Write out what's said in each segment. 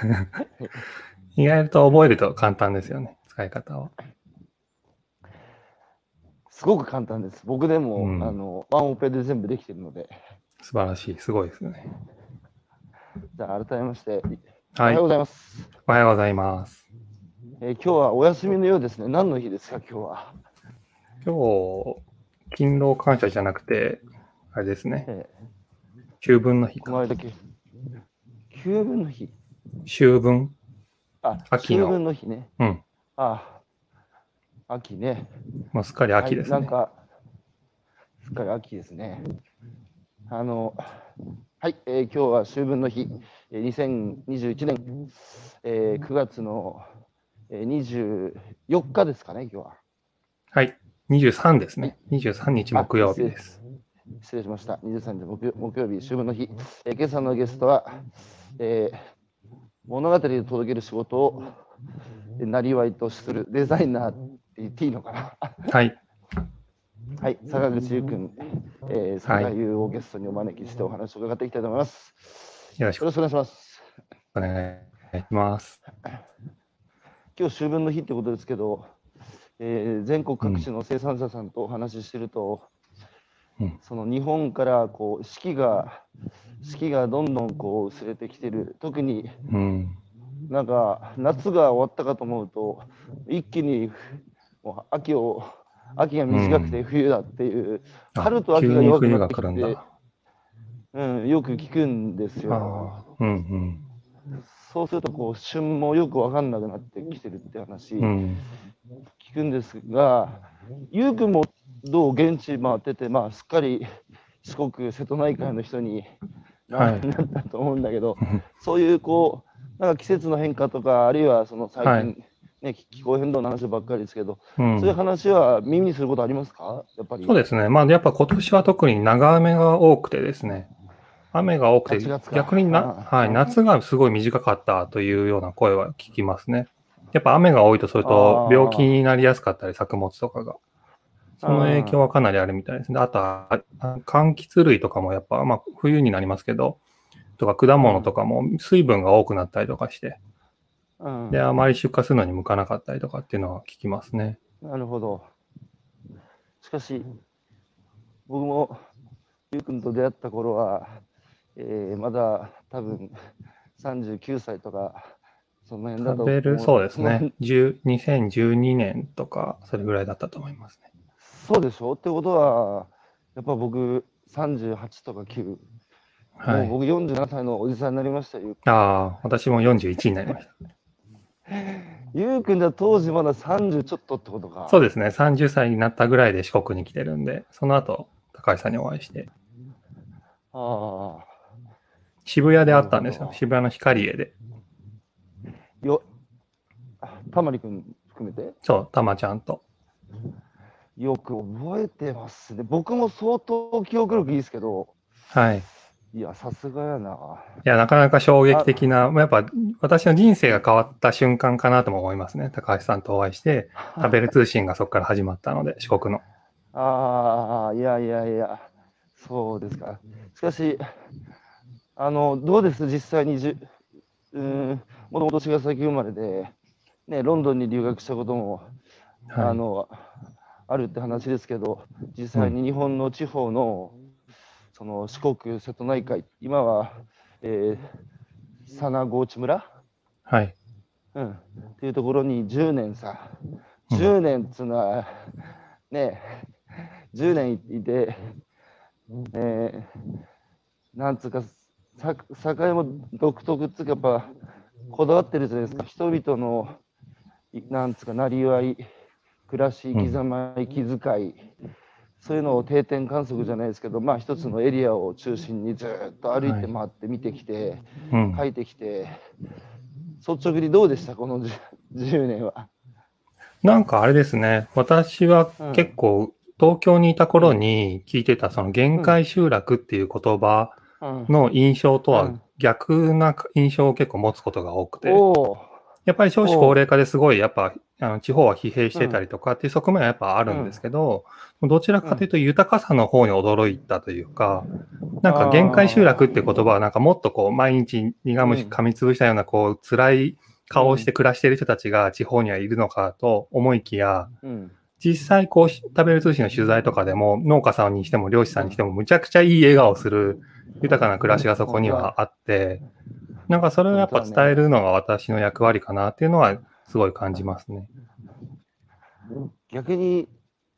意外と覚えると簡単ですよね、使い方は。すごく簡単です。僕でも、うんあの、ワンオペで全部できてるので。素晴らしい、すごいですね。じゃあ、改めまして、おは、はいようございます。おはようございます。えー今日はお休みのようですね。何の日ですか、今日は？今日、勤労感謝じゃなくて、あれですね、え秋分の日か。間け、9分の日。秋分あ、秋の9分の日ね。うん。あ、秋ね。もうすっかり秋ですね。はい、なんか、すっかり秋ですね。あの、はい、えー今日は秋分の日、えー2021年、えー9月の、えー24日ですかね、今日は。はい。23ですね。23日木曜日です。失礼しました。23日木曜木曜日、秋分の日。えー今朝のゲストは、えー物語で届ける仕事を、えーなりわいとするデザイナーって言っていいのかな？はい。はい、坂口優君、えー、坂井優をゲストにお招きしてお話を伺っていきたいと思います。よろしくよろしくお願いします。お願いします。今日秋分の日ってことですけど、えー全国各地の生産者さんとお話ししてると、うんその日本からこう四季が四季がどんどんこう薄れてきてる。特にうん。なんか夏が終わったかと思うと一気にもう秋を秋が短くて冬だっていう、あ春と秋が弱く冬なってきて。うん、よく聞くんですよ。ああ、うんそうするとこう旬もよく分かんなくなってきてるって話うん。うん。聞くんですが、ゆうくんもどう現地回ってて、まあ、すっかり四国、瀬戸内海の人にな, はい。なったと思うんだけど、そういうこうなんか季節の変化とか、あるいはその最近、はい。ね、気気候変動の話ばっかりですけど、うん。そういう話は耳にすることありますか？やっぱり。そうですね。まあ、やっぱ今年は特に長雨が多くてですね、雨が多くて8月、か逆にな、はい、夏がすごい短かったというような声は聞きますね。やっぱ雨が多いと、それと病気になりやすかったり、作物とかが。その影響はかなりあるみたいですね。あとは、あ柑橘類とかもやっぱ、まあ、冬になりますけど、とか果物とかも水分が多くなったりとかして、うんで、あまり出荷するのに向かなかったりとかっていうのは聞きますね。なるほど。しかし、僕もゆうくんと出会った頃は、えーまだ多分39歳とか、その辺だと食べる、そうですね。10 2012年とか、それぐらいだったと思いますね。そうでしょ？ってことは、やっぱ僕38とか9、はい。もう僕47歳のおじさんになりましたよ。ああ、私も41になりまし ゆうくんじゃ当時まだ30ちょっとってことか。た。そうですね。30歳になったぐらいで四国に来てるんで、その後、高橋さんにお会いして、ああ。渋谷で会ったんですよ。渋谷の光栄で。よ、たまりくん含めて？そう、たまちゃんと。よく覚えてますね。僕も相当記憶力いいですけど、はい。いや、さすがやな。いや、なかなか衝撃的な、まあやっぱ私の人生が変わった瞬間かなとも思いますね。高橋さんとお会いして、食べる通信がそこから始まったので、四国の。ああ、いやいやいや、そうですか。しかし、あの、どうです？実際にじゅ、うーん、もともと茅ヶ崎生まれで、ね、ロンドンに留学したことも、あはい。の、あるって話ですけど、実際に日本の地方の、その四国、瀬戸内海、今は、えー、佐賀河内村？はい。うん、っていうところに10年さ、うん。10年っつうのは、ね、10年いて、えーなんつうか、さ境も独特っつうか、やっぱ、こだわってるじゃないですか、人々の、いなんつうか、なりわい、暮らし、生き様、息遣い、そういうのを定点観測じゃないですけど、まあ、一つのエリアを中心にずっと歩いて回って見てきて、うん。書いてきて、率直にどうでした、この 10, 10年は。なんかあれですね。私は結構東京にいた頃に聞いてたその限界集落っていう言葉うん。の印象とはうん。逆な印象を結構持つことが多くて、おお、やっぱり少子高齢化ですごい、やっぱ、あの地方は疲弊してたりとかっていう側面はやっぱあるんですけど、どちらかというと豊かさの方に驚いたというか、なんか限界集落って言葉はなんかもっとこう、毎日苦虫噛みつぶしたようなこう、辛い顔をして暮らしている人たちが地方にはいるのかと思いきや、うん。実際こう、食べる通信の取材とかでも、農家さんにしても漁師さんにしても、むちゃくちゃいい笑顔する豊かな暮らしがそこにはあって、なんかそれをやっぱ伝えるのが私の役割かなっていうのはすごい感じますね。逆に、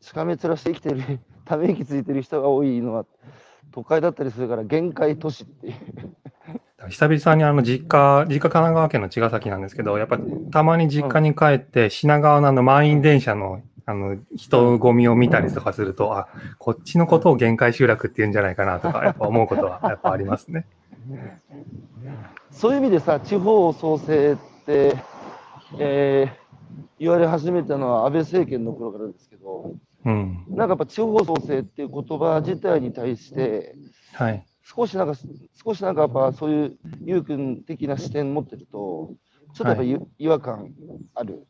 しかめ面して生きてる、ため息ついてる人が多いのは、都会だったりするから、限界都市っていう。久々にあの実家、実家神奈川県の茅ヶ崎なんですけど、やっぱたまに実家に帰って品川のあの満員電車のあの人混みを見たりとかすると、あ、こっちのことを限界集落って言うんじゃないかなとか、やっぱ思うことはやっぱありますね。そういう意味でさ、地方創生って、えー言われ始めたのは安倍政権の頃からですけど、うん。なんかやっぱ地方創生っていう言葉自体に対して、はい。少しなんか、少しなんかやっぱそういうゆうくん的な視点持ってると、ちょっとやっぱ、ゆ違和感ある。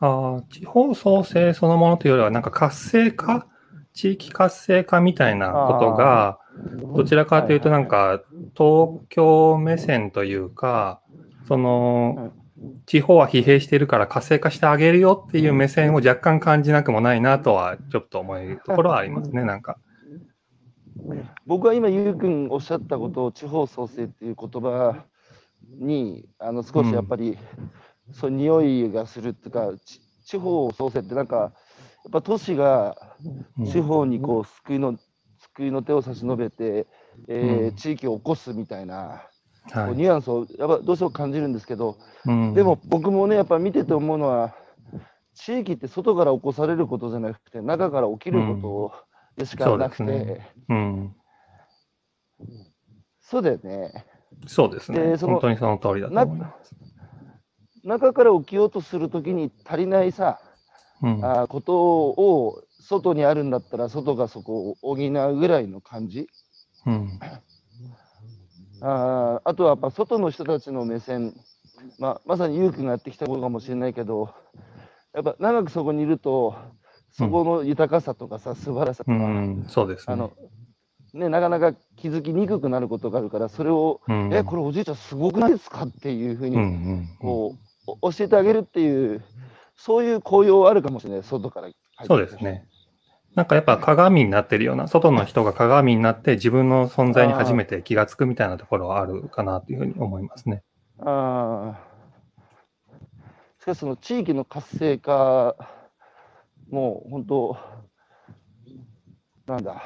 あー地方創生そのものというよりは、なんか活性化？地域活性化みたいなことが、どちらかというと、なんか、東京目線というか、その、地方は疲弊しているから活性化してあげるよっていう目線を若干感じなくもないなとは、ちょっと思うところはありますね、なんか。僕は今、ゆうくんおっしゃったことを地方創生っていう言葉に、あの少しやっぱり、そういう匂いがするっていうか、ち地方創生ってなんか、やっぱ都市がうん地方にこう救いの、救いの手を差し伸べて、えーうん地域を起こすみたいな、こはい。うニュアンスをやっぱどうしても感じるんですけど、うんでも、僕もね、やっぱ見てて思うのは、地域って外から起こされることじゃなくて、中から起きることでしかなくて、そうですうん。そうだよね。そうですね。でその本当にその通りだと思います。中から起きようとするときに足りないさ、うん。あーことを外にあるんだったら、外がそこを補うぐらいの感じ。うん。あーあとはやっぱ外の人たちの目線、まあ、まさにゆうくんがやってきたことかもしれないけど、やっぱ長くそこにいると、そこの豊かさとかさ、素晴らしさとか、うん、そうですね。あのね、なかなか気づきにくくなることがあるから、それを、うん、え、これおじいちゃんすごくないですかっていうふうに、うんうんこう、お教えてあげるっていう、そういう効用あるかもしれない、外から。そうですね。なんかやっぱ鏡になってるような、外の人が鏡になって自分の存在に初めて気がつくみたいなところはあるかなというふうに思いますね。ああ。しかし、その地域の活性化、もう本当、なんだ、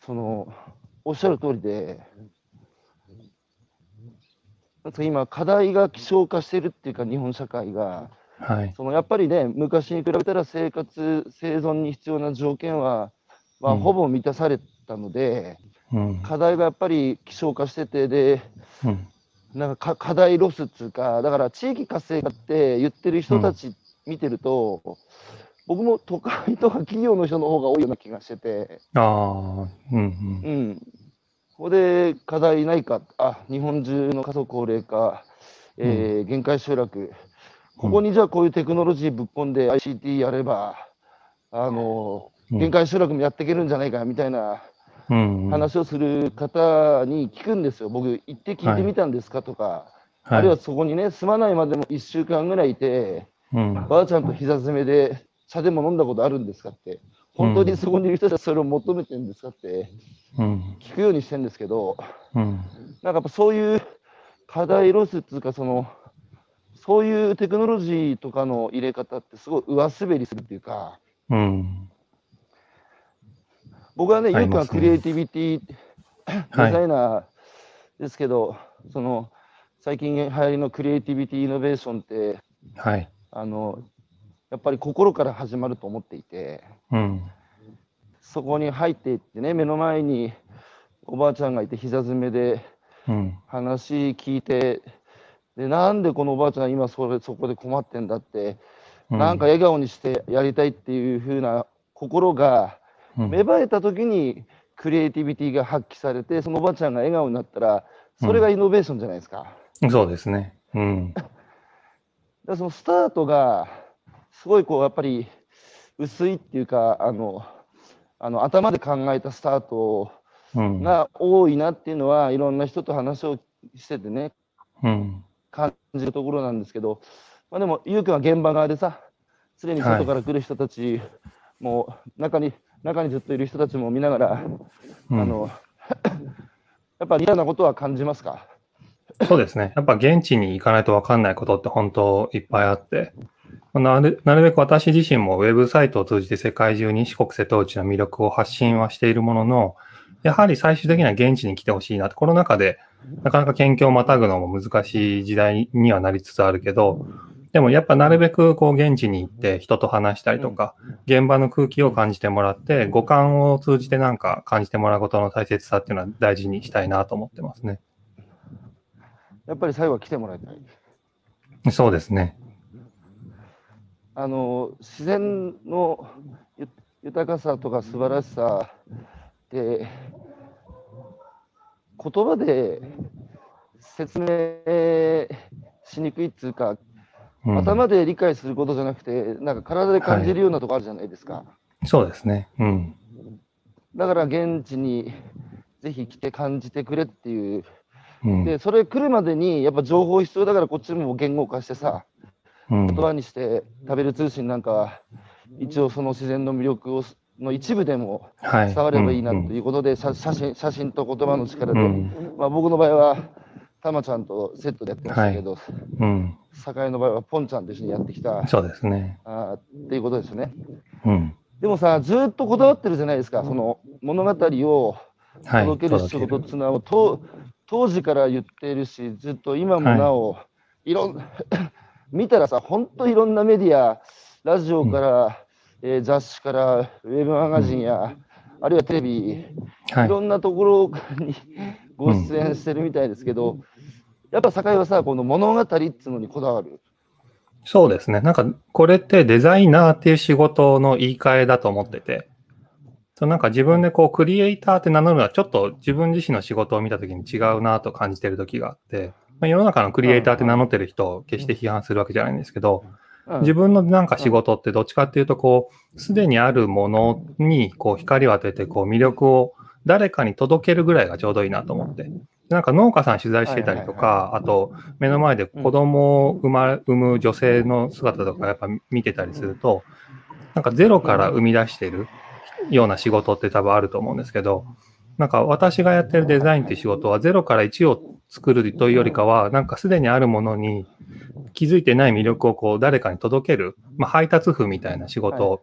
その、おっしゃる通りで、今、課題が希少化してるっていうか、日本社会が、はい。そのやっぱりね、昔に比べたら生活、生存に必要な条件は、まあ、うんほぼ満たされたので、うん。課題がやっぱり希少化してて、で、うん。なんかか課題ロスっていうか、だから地域活性化って言ってる人たち見てると、僕も都会とか企業の人の方が多いような気がしてて、ああ、うんうん。うん。ここで課題ないか、あ、日本中の過疎高齢化、えー限界集落、ここにじゃあこういうテクノロジーぶっ込んで ICT やれば、あの、うん限界集落もやっていけるんじゃないかみたいな。話をする方に聞くんですよ。僕、行って聞いてみたんですかとか、あるいはそこにね、住まないまでも1週間ぐらいいて、うん。ばあちゃんと膝詰めで茶でも飲んだことあるんですかって、本当にそこにいる人たちはそれを求めてるんですかってうん。聞くようにしてるんですけど、うん。なんかやっぱそういう課題ロスっていうか、その、そういうテクノロジーとかの入れ方ってすごい上滑りするっていうか、うん。僕はね、よくはクリエイティビティはいデザイナーですけど、その最近流行りのクリエイティビティイノベーションって、はい。あのやっぱり心から始まると思っていて、うん。そこに入っていってね、目の前におばあちゃんがいて、膝詰めでうん。話聞いて、でなんでこのおばあちゃん、今それそこで困ってんだって、うんなんか笑顔にしてやりたいっていう風な心がうん芽生えた時に、クリエイティビティが発揮されて、そのおばあちゃんが笑顔になったら、それがイノベーションじゃないですか。そうですね。うん。でそのスタートが、すごいこう、やっぱり薄いっていうか、あの、あの頭で考えたスタートうん。が多いなっていうのは、いろんな人と話をしててね、うん。感じるところなんですけど、まあ、でも、ゆうくんは現場側でさ、すでに外から来る人たちも、中に、中にずっといる人たちも見ながら、うん。あの、やっぱり嫌なことは感じますか？そうですね。やっぱ現地に行かないと分かんないことって本当いっぱいあって、なるなるべく私自身もウェブサイトを通じて世界中に四国瀬戸内の魅力を発信はしているものの、やはり最終的には現地に来てほしいなと。コロナ禍でなかなか県境をまたぐのも難しい時代にはなりつつあるけど、でもやっぱなるべくこう現地に行って人と話したりとか、現場の空気を感じてもらって、五感を通じてなんか感じてもらうことの大切さっていうのは大事にしたいなと思ってますね。やっぱり最後は来てもらいたい。そうですね。あの自然のゆ豊かさとか素晴らしさって言葉で説明しにくいっていうか、うん頭で理解することじゃなくてなんか体で感じるようなとこあるじゃないですか、そうですね。うん。だから現地にぜひ来て感じてくれっていううん。でそれ来るまでにやっぱ情報必要だからこっちも言語化してさうん言葉にして食べる通信なんかは一応その自然の魅力をの一部でもはい。伝わればいいなとうんいうことで、写写真写真と言葉の力で、うんまあ、僕の場合はたまちゃんとセットでやってましたけど、うん。酒井の場合はポンちゃんと一緒にやってきたそうですね。あーっていうことですよね。うん。でもさ、ずっとこだわってるじゃないですか、その物語をはい。届ける仕事っていうのは、と当時から言ってるし、ずっと今もなお、い、ろん 見たらさ、本当いろんなメディア、ラジオから、えー雑誌から、ウェブマガジンや、あるいはテレビ、はいいろんなところにご出演してるみたいですけど、やっぱ酒井はさ、この物語っていうのにこだわる？そうですね。なんか、これってデザイナーっていう仕事の言い換えだと思ってて、そうなんか自分でこう、クリエイターって名乗るのはちょっと自分自身の仕事を見たときに違うなと感じてる時があって、まあ、世の中のクリエイターって名乗ってる人を決して批判するわけじゃないんですけど、うん自分のなんか仕事ってどっちかっていうと、こう、すでにあるものにこう光を当てて、こう魅力を誰かに届けるぐらいがちょうどいいなと思って。なんか農家さん取材してたりとはいか、あと目の前で子供を産ま産む女性の姿とかやっぱ見てたりすると、なんかゼロから生み出してるような仕事って多分あると思うんですけど、なんか私がやってるデザインっていう仕事はゼロから1を作るというよりかは、なんかすでにあるものに気づいてない魅力をこう誰かに届ける、まあ、配達婦みたいな仕事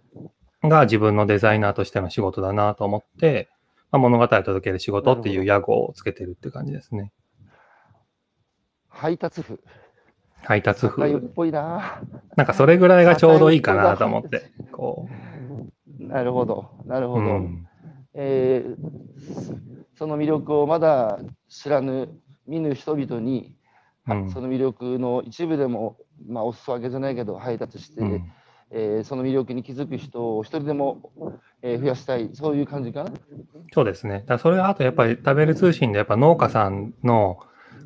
が自分のデザイナーとしての仕事だなと思って、まあ、物語を届ける仕事っていう屋号をつけてるって感じですね。配達婦。配達婦。ぽいな。なんかそれぐらいがちょうどいいかなと思って。こなるほど、なるう。ほど。うん。えーその魅力をまだ知らぬ、見ぬ人々に、うんその魅力の一部でも、まあ、お裾分けじゃないけど、配達して、うんえーその魅力に気づく人を一人でも、えー増やしたい、そういう感じかな？そうですね。だそれはあとやっぱり食べる通信でやっぱ農家さんの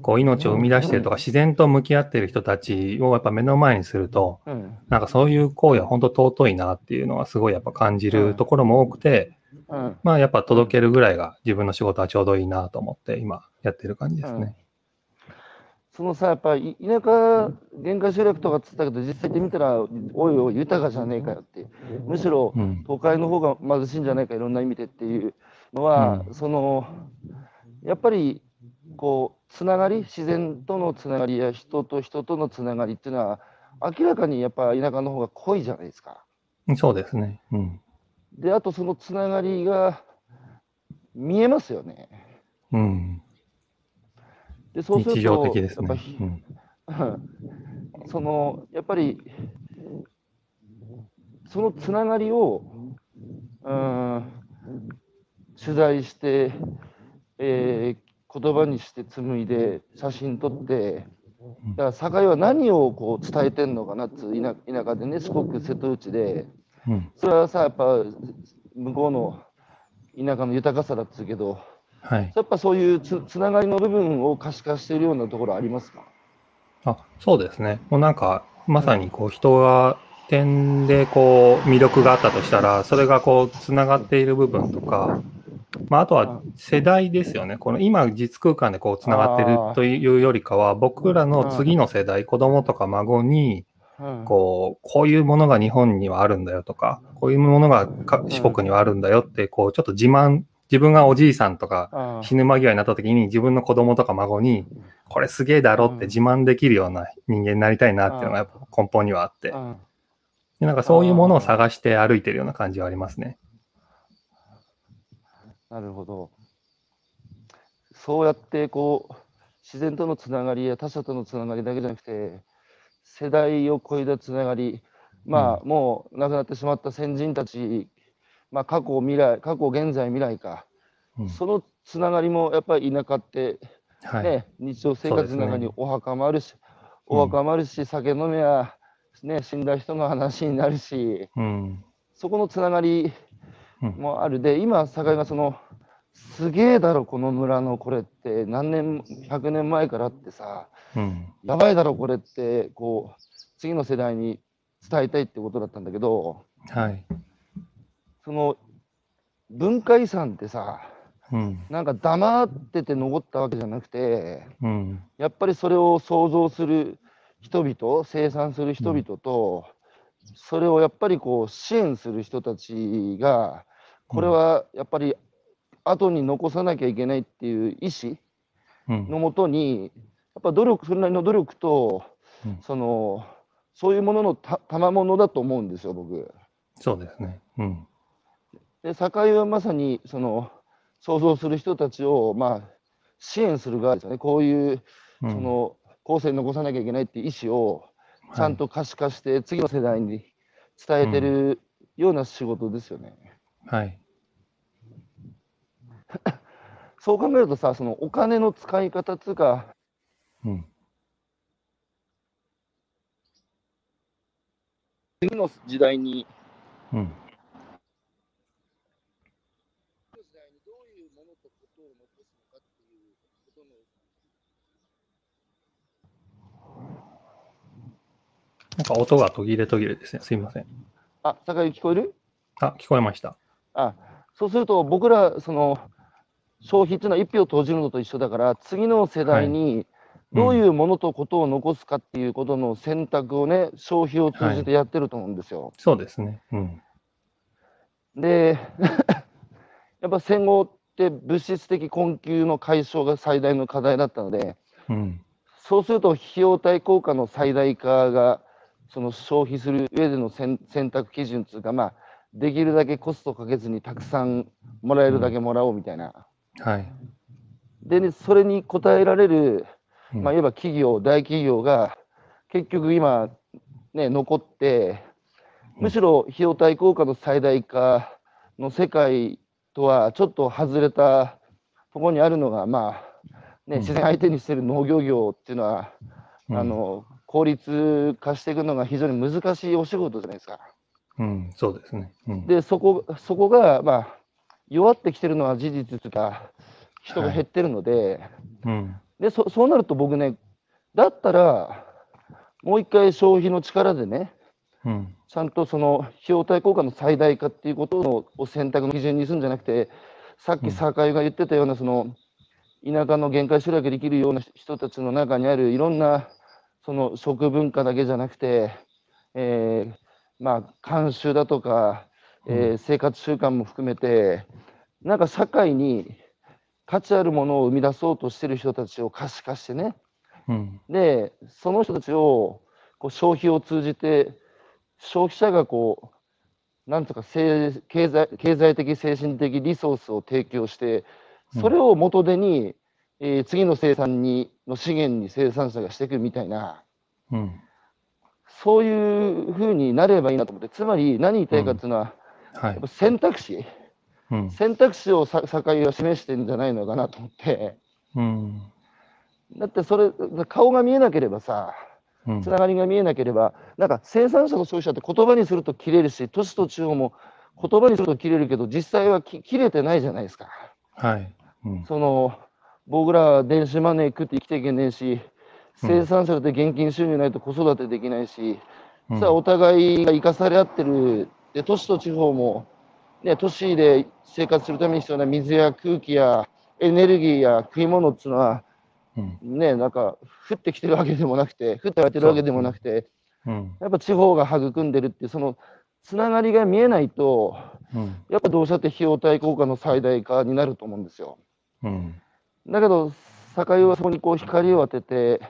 こう命を生み出してるとか自然と向き合ってる人たちをやっぱ目の前にすると、うんなんかそういう行為は本当尊いなっていうのはすごいやっぱ感じるところも多くて、うんまあやっぱ届けるぐらいが自分の仕事はちょうどいいなと思って今やってる感じですね。そのさ、やっぱり田舎、限界集落とかって言ったけど、実際行ってみたら、おいおい、豊かじゃねえかよって、むしろうん。都会の方が貧しいんじゃないか、いろんな意味でっていうのは、うんそのやっぱりこうつながり、自然とのつながりや人と人とのつながりっていうのは、明らかにやっぱ田舎の方が濃いじゃないですか。そうですね。うん。で、あとそのつながりが見えますよね。うん。でそうすると日常的ですねやっぱり。うん。そのやっぱりそのつながりをうん取材して、えー言葉にして紡いで写真撮ってだから酒井は何をこう伝えてんのかなっつう田田舎でね四国瀬戸内でうん。それはさやっぱ向こうの田舎の豊かさだっつうけどはい。やっぱそういうつつながりの部分を可視化しているようなところありますか？あ、そうですね。もうなんか、まさにこう人が点でこう魅力があったとしたら、それがこうつながっている部分とか、まあ、あとは世代ですよね。この今実空間でこうつながってるというよりかは、僕らの次の世代、子供とか孫に、こう、こういうものが日本にはあるんだよとか、こういうものが四国にはあるんだよって、こう、ちょっと自慢、自分がおじいさんとか死ぬ間際になった時に自分の子供とか孫に、これすげえだろって自慢できるような人間になりたいなっていうのがやっぱ根本にはあって。でなんかそういうものを探して歩いてるような感じはありますね。なるほど。そうやってこう自然とのつながりや他者とのつながりだけじゃなくて世代を超えたつながりまあ、うん、もう亡くなってしまった先人たち、まあ、過去未来過去現在未来か、うん、そのつながりもやっぱり田舎って、はい、ね、日常生活の中にお墓もあるし、ね、お墓もあるし、酒飲めや、ね、死んだ人の話になるし、うん、そこのつながりもある。で、今、酒がその、すげえだろ、この村のこれって、何年、100年前からってさ、うん、やばいだろ、これって、こう、次の世代に伝えたいってことだったんだけど、はい、その文化遺産ってさ、うん、なんか黙ってて残ったわけじゃなくて、うん、やっぱりそれを想像する人々生産する人々と、それをやっぱりこう支援する人たちがこれはやっぱり後に残さなきゃいけないっていう意思のもとに、やっぱ努力それなりの努力と、そのそういうもののた賜物だと思うんですよ僕。そうですね、うん、で境はまさにその想像する人たちをまあ支援する側ですよね。こういうその後世に残さなきゃいけないっていう意思をちゃんと可視化して次の世代に伝えてるような仕事ですよね。はい。そう考えるとさ、そのお金の使い方つうか、うん、次の時代に、うん、なんか音が途切れ途切れですね。すみません。あ、坂井聞こえる？あ、聞こえました。あ、そうすると僕ら、その、消費っていうのは一票投じるのと一緒だから、次の世代にどういうものとことを残すかっていうことの選択をね、消費を通じてやってると思うんですよ。はい、そうですね。うん、で、やっぱ戦後って物質的困窮の解消が最大の課題だったので、うん、そうすると費用対効果の最大化がその消費する上での選択基準というか、まあ、できるだけコストかけずにたくさんもらえるだけもらおうみたいな。うん、はい、で、ね、それに応えられる、まあ、いわば企業、大企業が結局今、ね、残って、むしろ費用対効果の最大化の世界とはちょっと外れたところにあるのが、まあね、自然相手にしてる農業業っていうのは、あの効率化していくのが非常に難しいお仕事じゃないですか。うん、そうですね。うん、で、そこ、そこが、まあ、弱ってきてるのは事実というか、人が減ってるので、はいうん、でそ、そうなると僕ね、だったら、もう一回消費の力でね、うん、ちゃんとその費用対効果の最大化っていうことを選択の基準にするんじゃなくて、さっき酒井が言ってたような、その田舎の限界集落できるような人たちの中にあるいろんなその食文化だけじゃなくて、えー、まあ慣習だとか、えー、生活習慣も含めてなんか社会に価値あるものを生み出そうとしてる人たちを可視化してね、うん、でその人たちをこう消費を通じて消費者がこうなんとか経済経済的精神的リソースを提供してそれを元手にえー、次の生産にの資源に生産者がしていくみたいな、うん、そういうふうになればいいなと思って、つまり何言いたいかっていうのは、うん。はい、選択肢、うん、選択肢を境は示してるんじゃないのかなと思って、うん、だってそれ、顔が見えなければさ、つながりが見えなければ、なんか生産者と消費者って言葉にすると切れるし、都市と地方も言葉にすると切れるけど、実際はき切れてないじゃないですか。はい、うん、その僕らは電子マネー食って生きていけねえし、生産者で現金収入ないと子育てできないし、うん。さあお互いが生かされ合ってる、で都市と地方も、ね、都市で生活するために必要な水や空気やエネルギーや食い物っていうのは、うん。ね、なんか降ってきてるわけでもなくて、降って湧いてるわけでもなくて、うん。やっぱ地方が育んでるっていう、そのつながりが見えないと、うん。やっぱどうしたって費用対効果の最大化になると思うんですよ。うん。だけど、境はそこにこう光を当てて、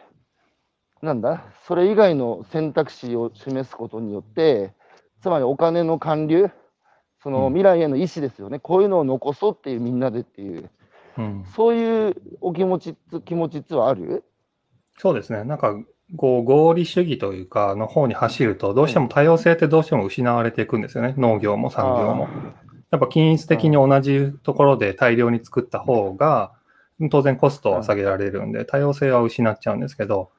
なんだ、それ以外の選択肢を示すことによって、つまりお金の還流、そのうん。未来への意思ですよね、こういうのを残そうっていうみんなでっていう、うん。そういうお気持ちつ、気持ちってはある？そうですね。なんか、こう、合理主義というか、の方に走ると、どうしても多様性ってどうしても失われていくんですよね。農業も産業も。やっぱ均一的に同じところで大量に作った方が、当然コストは下げられるんで、多様性は失っちゃうんですけど、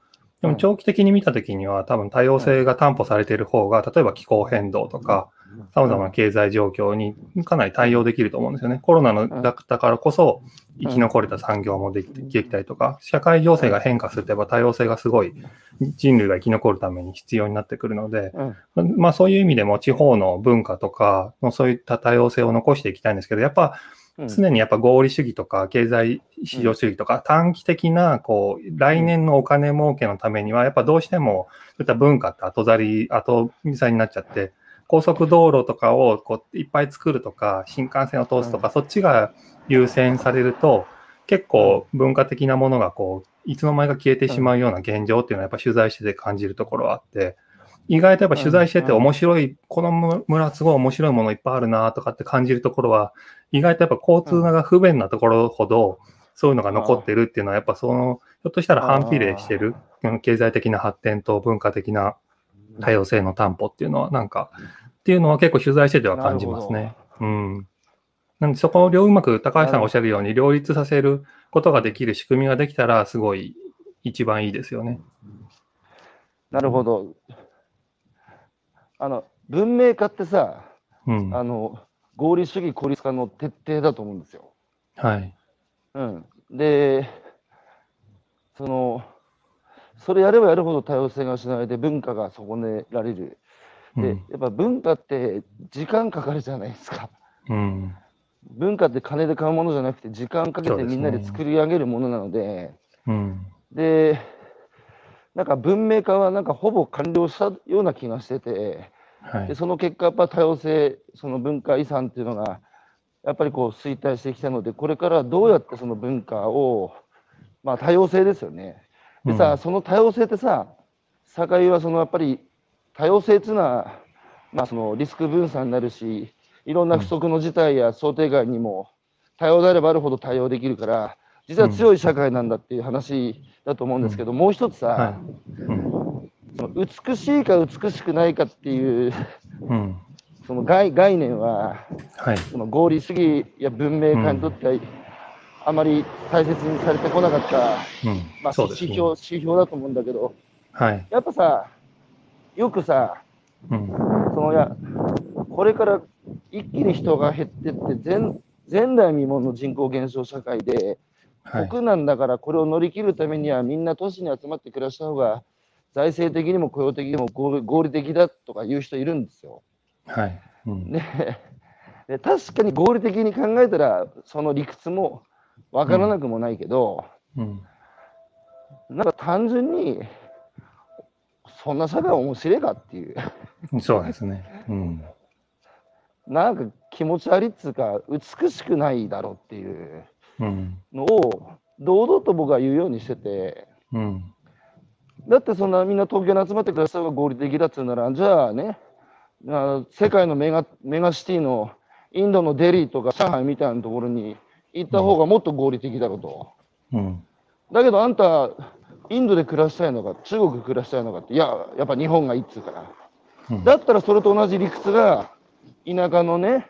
でも長期的に見たときには、多分多様性が担保されている方が、例えば気候変動とか、様々な経済状況にかなり対応できると思うんですよね。コロナのだったからこそ、生き残れた産業もできできたりとか、社会情勢が変化すると、やっぱ多様性がすごい人類が生き残るために必要になってくるので、うんまあそういう意味でも地方の文化とかのそういった多様性を残していきたいんですけど、やっぱうん常にやっぱ合理主義とか経済市場主義とか短期的なこう来年のお金儲けのためにはやっぱどうしてもそういった文化って後ざり、後見さになっちゃって、高速道路とかをこういっぱい作るとか、新幹線を通すとか、そっちが優先されると、結構文化的なものがこう、いつの間にか消えてしまうような現状っていうのはやっぱ取材してて感じるところはあって、意外とやっぱ取材してて面白い、この村すごい面白いものいっぱいあるなとかって感じるところは、意外とやっぱ交通が不便なところほど、そういうのが残ってるっていうのは、やっぱその、ひょっとしたら反比例してる、うん経済的な発展と文化的な多様性の担保っていうのは、なんか、っていうのは結構取材してては感じますね。うん。なんでそこを両うまく高橋さんがおっしゃるように両立させることができる仕組みができたら、すごい一番いいですよね。なるほど。あの文明化ってさ、うん。あの合理主義効率化の徹底だと思うんですよ。はい。うん、で、その、それやればやるほど多様性が失われて文化が損ねられる。で、うん。やっぱ文化って時間かかるじゃないですか。うん。文化って金で買うものじゃなくて時間かけてみんなで作り上げるものなので、うん。で、なんか文明化はなんかほぼ完了したような気がしてて、はいで。その結果、やっぱ多様性、その文化遺産っていうのが、やっぱりこう衰退してきたので、これからどうやってその文化を、まあ多様性ですよね。でさ、うんその多様性ってさ、堺はそのやっぱり多様性っていうのは、まあそのリスク分散になるし、いろんな不測の事態や想定外にも多様であればあるほど対応できるから、実は強い社会なんだっていう話だと思うんですけど、もう一つさ、はい。うん。美しいか美しくないかっていううん。その概概念は、はい。その合理主義や文明化にとっては、あまり大切にされてこなかった、うん。まあ。指標指標だと思うんだけど、はい。やっぱさ、よくさ、うん。そのやこれから一気に人が減ってって前、前代未聞の人口減少社会で、はい。国なんだからこれを乗り切るためには、みんな都市に集まって暮らした方が、財政的にも雇用的にも合合理的だとか言う人いるんですよ。はい。うん。ね、で確かに合理的に考えたらその理屈も分からなくもないけど、うん。なんか単純にそんな社会面白いかっていうそうですね。うん。なんか気持ち悪いっつうか美しくないだろうっていううん。のを堂々と僕は言うようにしててうん。だってそんなみんな東京に集まって暮らした方が合理的だっつうならじゃあねあ世界のメガメガシティのインドのデリーとか上海みたいなところに行った方がもっと合理的だろうと。うん。だけどあんた、インドで暮らしたいのか、中国で暮らしたいのかって、いや、やっぱ日本がいいっつうから。うんだったらそれと同じ理屈が、田舎のね、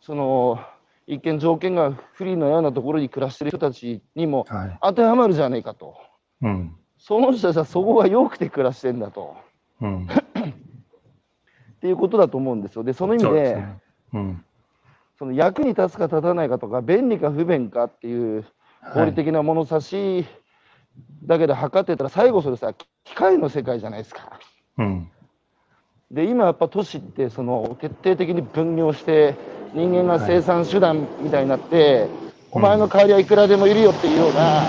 その、一見条件が不利なようなところに暮らしてる人たちにもはい。当てはまるじゃねえかと。うん。その人たちはそこが良くて暮らしてんだと。うん。っていうことだと思うんですよ。で、その意味で、ですね。うん。その役に立つか立たないかとか、便利か不便かっていう合理的な物差しだけど測ってたら最後それさ、機械の世界じゃないですか。うん。で、今やっぱ都市ってその徹底的に分業して、人間が生産手段みたいになって、お前の代わりはいくらでもいるよっていうような、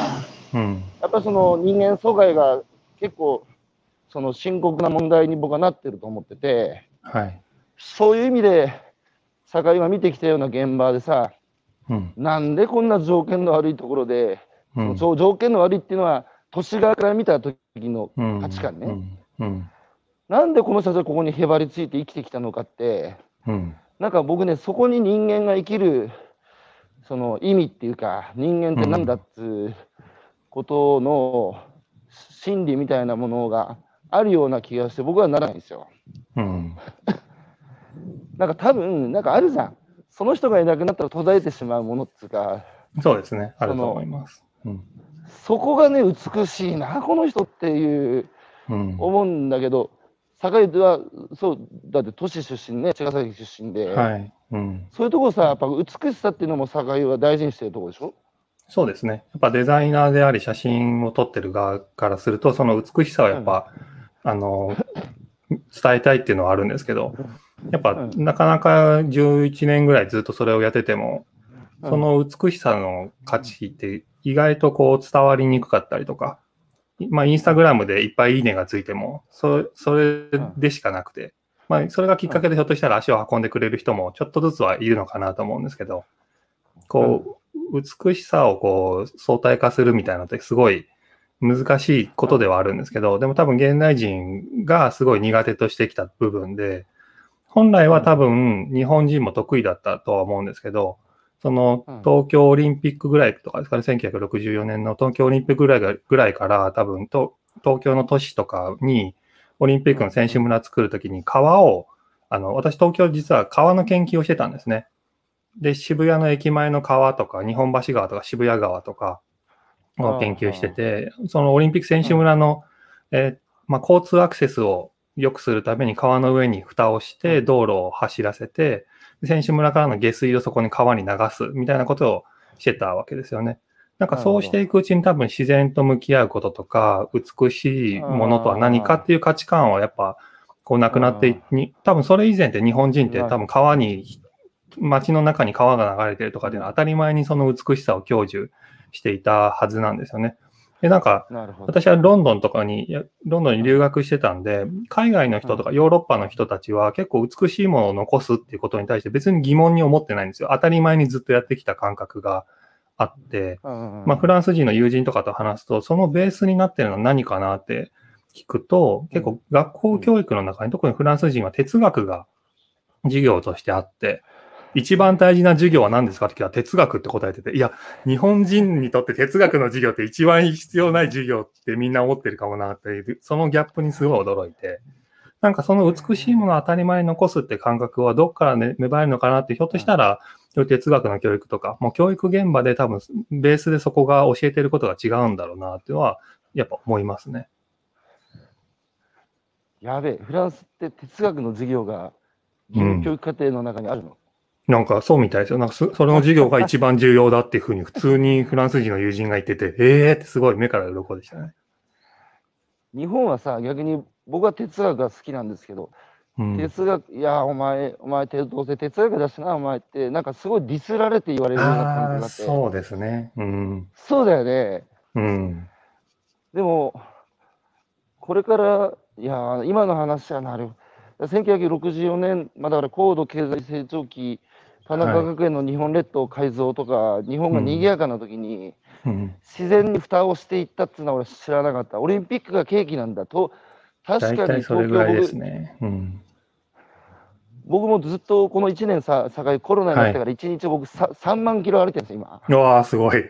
うん。やっぱその人間阻害が結構、その深刻な問題に僕はなってると思ってて、はい。そういう意味で、坂井が見てきたような現場でさ、うん。なんでこんな条件の悪いところで、うん。その条件の悪いっていうのは、都市側から見た時のうん価値観ね、うん。うん。なんでこの人たちはここにへばりついて生きてきたのかって、うん。なんか僕ね、そこに人間が生きるその意味っていうか、人間ってなんだっつうことの心理みたいなものがあるような気がして、僕はならないんですよ。うん。なんか多分、なんかあるじゃん。その人がいなくなったら途絶えてしまうものっつうか、そうですね。あると思います。うん。そこがね、美しいな、この人っていううん。思うんだけど、堺は、そう、だって都市出身ね、茅ヶ崎出身で、はい。うん。そういうとこさ、やっぱ美しさっていうのも堺は大事にしてるところでしょ？そうですね。やっぱデザイナーであり、写真を撮ってる側からすると、その美しさはやっぱ、あの、伝えたいっていうのはあるんですけど、やっぱ、うん。なかなか11年ぐらいずっとそれをやってても、うん。その美しさの価値って意外とこう伝わりにくかったりとか、まあインスタグラムでいっぱいいいねがついても、そそれでしかなくて、まあそれがきっかけでひょっとしたら足を運んでくれる人もちょっとずつはいるのかなと思うんですけど、こう、美しさをこう相対化するみたいなのってすごい難しいことではあるんですけど、でも多分現代人がすごい苦手としてきた部分で、本来は多分日本人も得意だったとは思うんですけど、そのうん。東京オリンピックぐらいとかですかね、1964年の東京オリンピックぐらいがぐらいから多分と東京の都市とかにオリンピックの選手村作るときに川を、あの、私東京実は川の研究をしてたんですね。で、渋谷の駅前の川とか、日本橋川とか渋谷川とかを研究してて、そのオリンピック選手村の、えーまあ、交通アクセスを良くするために川の上に蓋をして道路を走らせて、選手村からの下水をそこに川に流すみたいなことをしてたわけですよね。なんかそうしていくうちに多分自然と向き合うこととか、美しいものとは何かっていう価値観はやっぱこうなくなっていに、多分それ以前って日本人って多分川に、街の中に川が流れてるとかっていうのは当たり前にその美しさを享受していたはずなんですよね。で、なんか。私はロンドンとかに、ロンドンに留学してたんで、海外の人とかヨーロッパの人たちは結構美しいものを残すっていうことに対して別に疑問に思ってないんですよ。当たり前にずっとやってきた感覚があって、まあ、フランス人の友人とかと話すと、そのベースになってるのは何かなって聞くと、結構学校教育の中に、特にフランス人は哲学が授業としてあって、一番大事な授業は何ですかって聞いたら哲学って答えてて、いや、日本人にとって哲学の授業って一番必要ない授業ってみんな思ってるかもなっていう、そのギャップにすごい驚いて、なんかその美しいものを当たり前に残すって感覚はどっから、ね、芽生えるのかなって、ひょっとしたら、哲学の教育とか、もう教育現場で多分ベースでそこが教えてることが違うんだろうなっていうのは、やっぱ思いますね。やべえ、フランスって哲学の授業が教育課程の中にあるの、なんかそうみたいですよ。なんかその授業が一番重要だっていうふうに普通に フランス人の友人が言ってて、えーってすごい目から鱗でしたね。日本はさ、逆に僕は哲学が好きなんですけど、うん。哲学、いや、お前、お前、どうせ哲学だしな、お前って、なんかすごいディスられて言われるような感じがあって。そうですね。うん。そうだよね。うん。でも、これから、いや、今の話はなる。1964年、まあ、だから高度経済成長期、田中学園の日本列島改造とか、日本が賑やかな時に、うん。自然に蓋をしていったっていうのは俺知らなかった。オリンピックが契機なんだと、確大かに東京僕、ね。うん。僕もずっとこの1年さ、境コロナになってから1日僕さ3万キロ歩いてるんですよ、今。うわあ、すごい。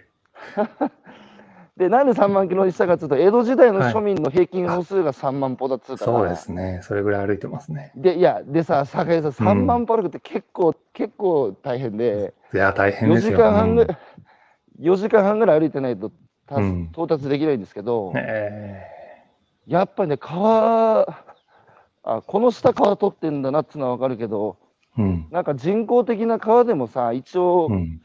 で、なんで3万キロにしたかっていうと、江戸時代の庶民の平均歩数が3万歩だっつうから。そうですね。それぐらい歩いてますね。で、いや、でさ、境さ、3万歩歩くって結構、結構大変で、いや、大変4時ですよ。間半ぐらい、4時間半ぐらい歩いてないとたうん到達できないんですけど、うんえやっぱね、川、あ、この下川取ってんだなっていうのはわかるけど、ーうん。なんか人工的な川でもさ、一応うん。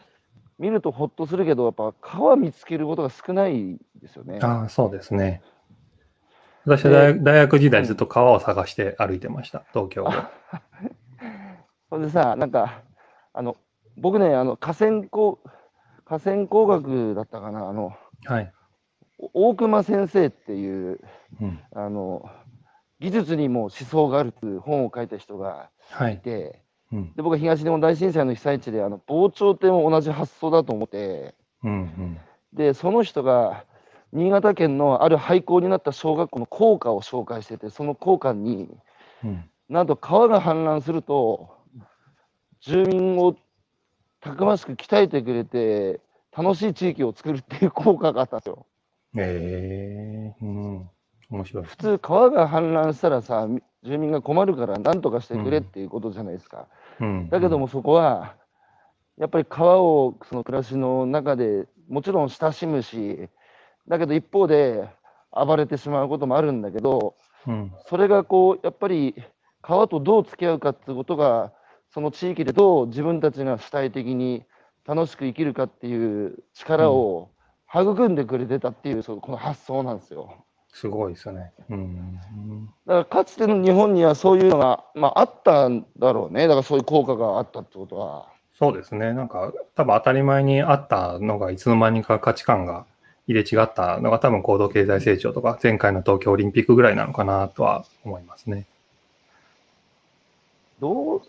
見るとほっとするけど、やっぱ川見つけることが少ないですよね。ああ、そうですね。私は大大学時代ずっと川を探して歩いてました、東京を。それでさ、なんか、あの、僕ね、あの、河川工、河川工学だったかな、あの、はい。大熊先生っていう、うん。あの、技術にも思想があるっていう本を書いた人がはいい。て、うん。で僕は東日本大震災の被災地で、あの、防潮堤も同じ発想だと思って、うん。うん。で、その人が、新潟県のある廃校になった小学校の校歌を紹介してて、その校歌に、うん。なんと川が氾濫すると、住民をたくましく鍛えてくれて、楽しい地域を作るっていう効果があったんですよ。ええうん。面白い。普通、川が氾濫したらさ、住民が困るから何とかしてくれっていうことじゃないですか。うん。だけどもそこは、やっぱり川をその暮らしの中でもちろん親しむし、だけど一方で暴れてしまうこともあるんだけど、うん。それがこう、やっぱり川とどう付き合うかっていうことが、その地域でどう自分たちが主体的に楽しく生きるかっていう力を育んでくれてたっていう、そのこの発想なんですよ。すごいですね。うん。だからかつての日本にはそういうのが、まあ、あったんだろうね。だからそういう効果があったってことは。そうですね。なんか、多分当たり前にあったのが、いつの間にか価値観が入れ違ったのが、多分高度経済成長とか、前回の東京オリンピックぐらいなのかなとは思いますね。どう、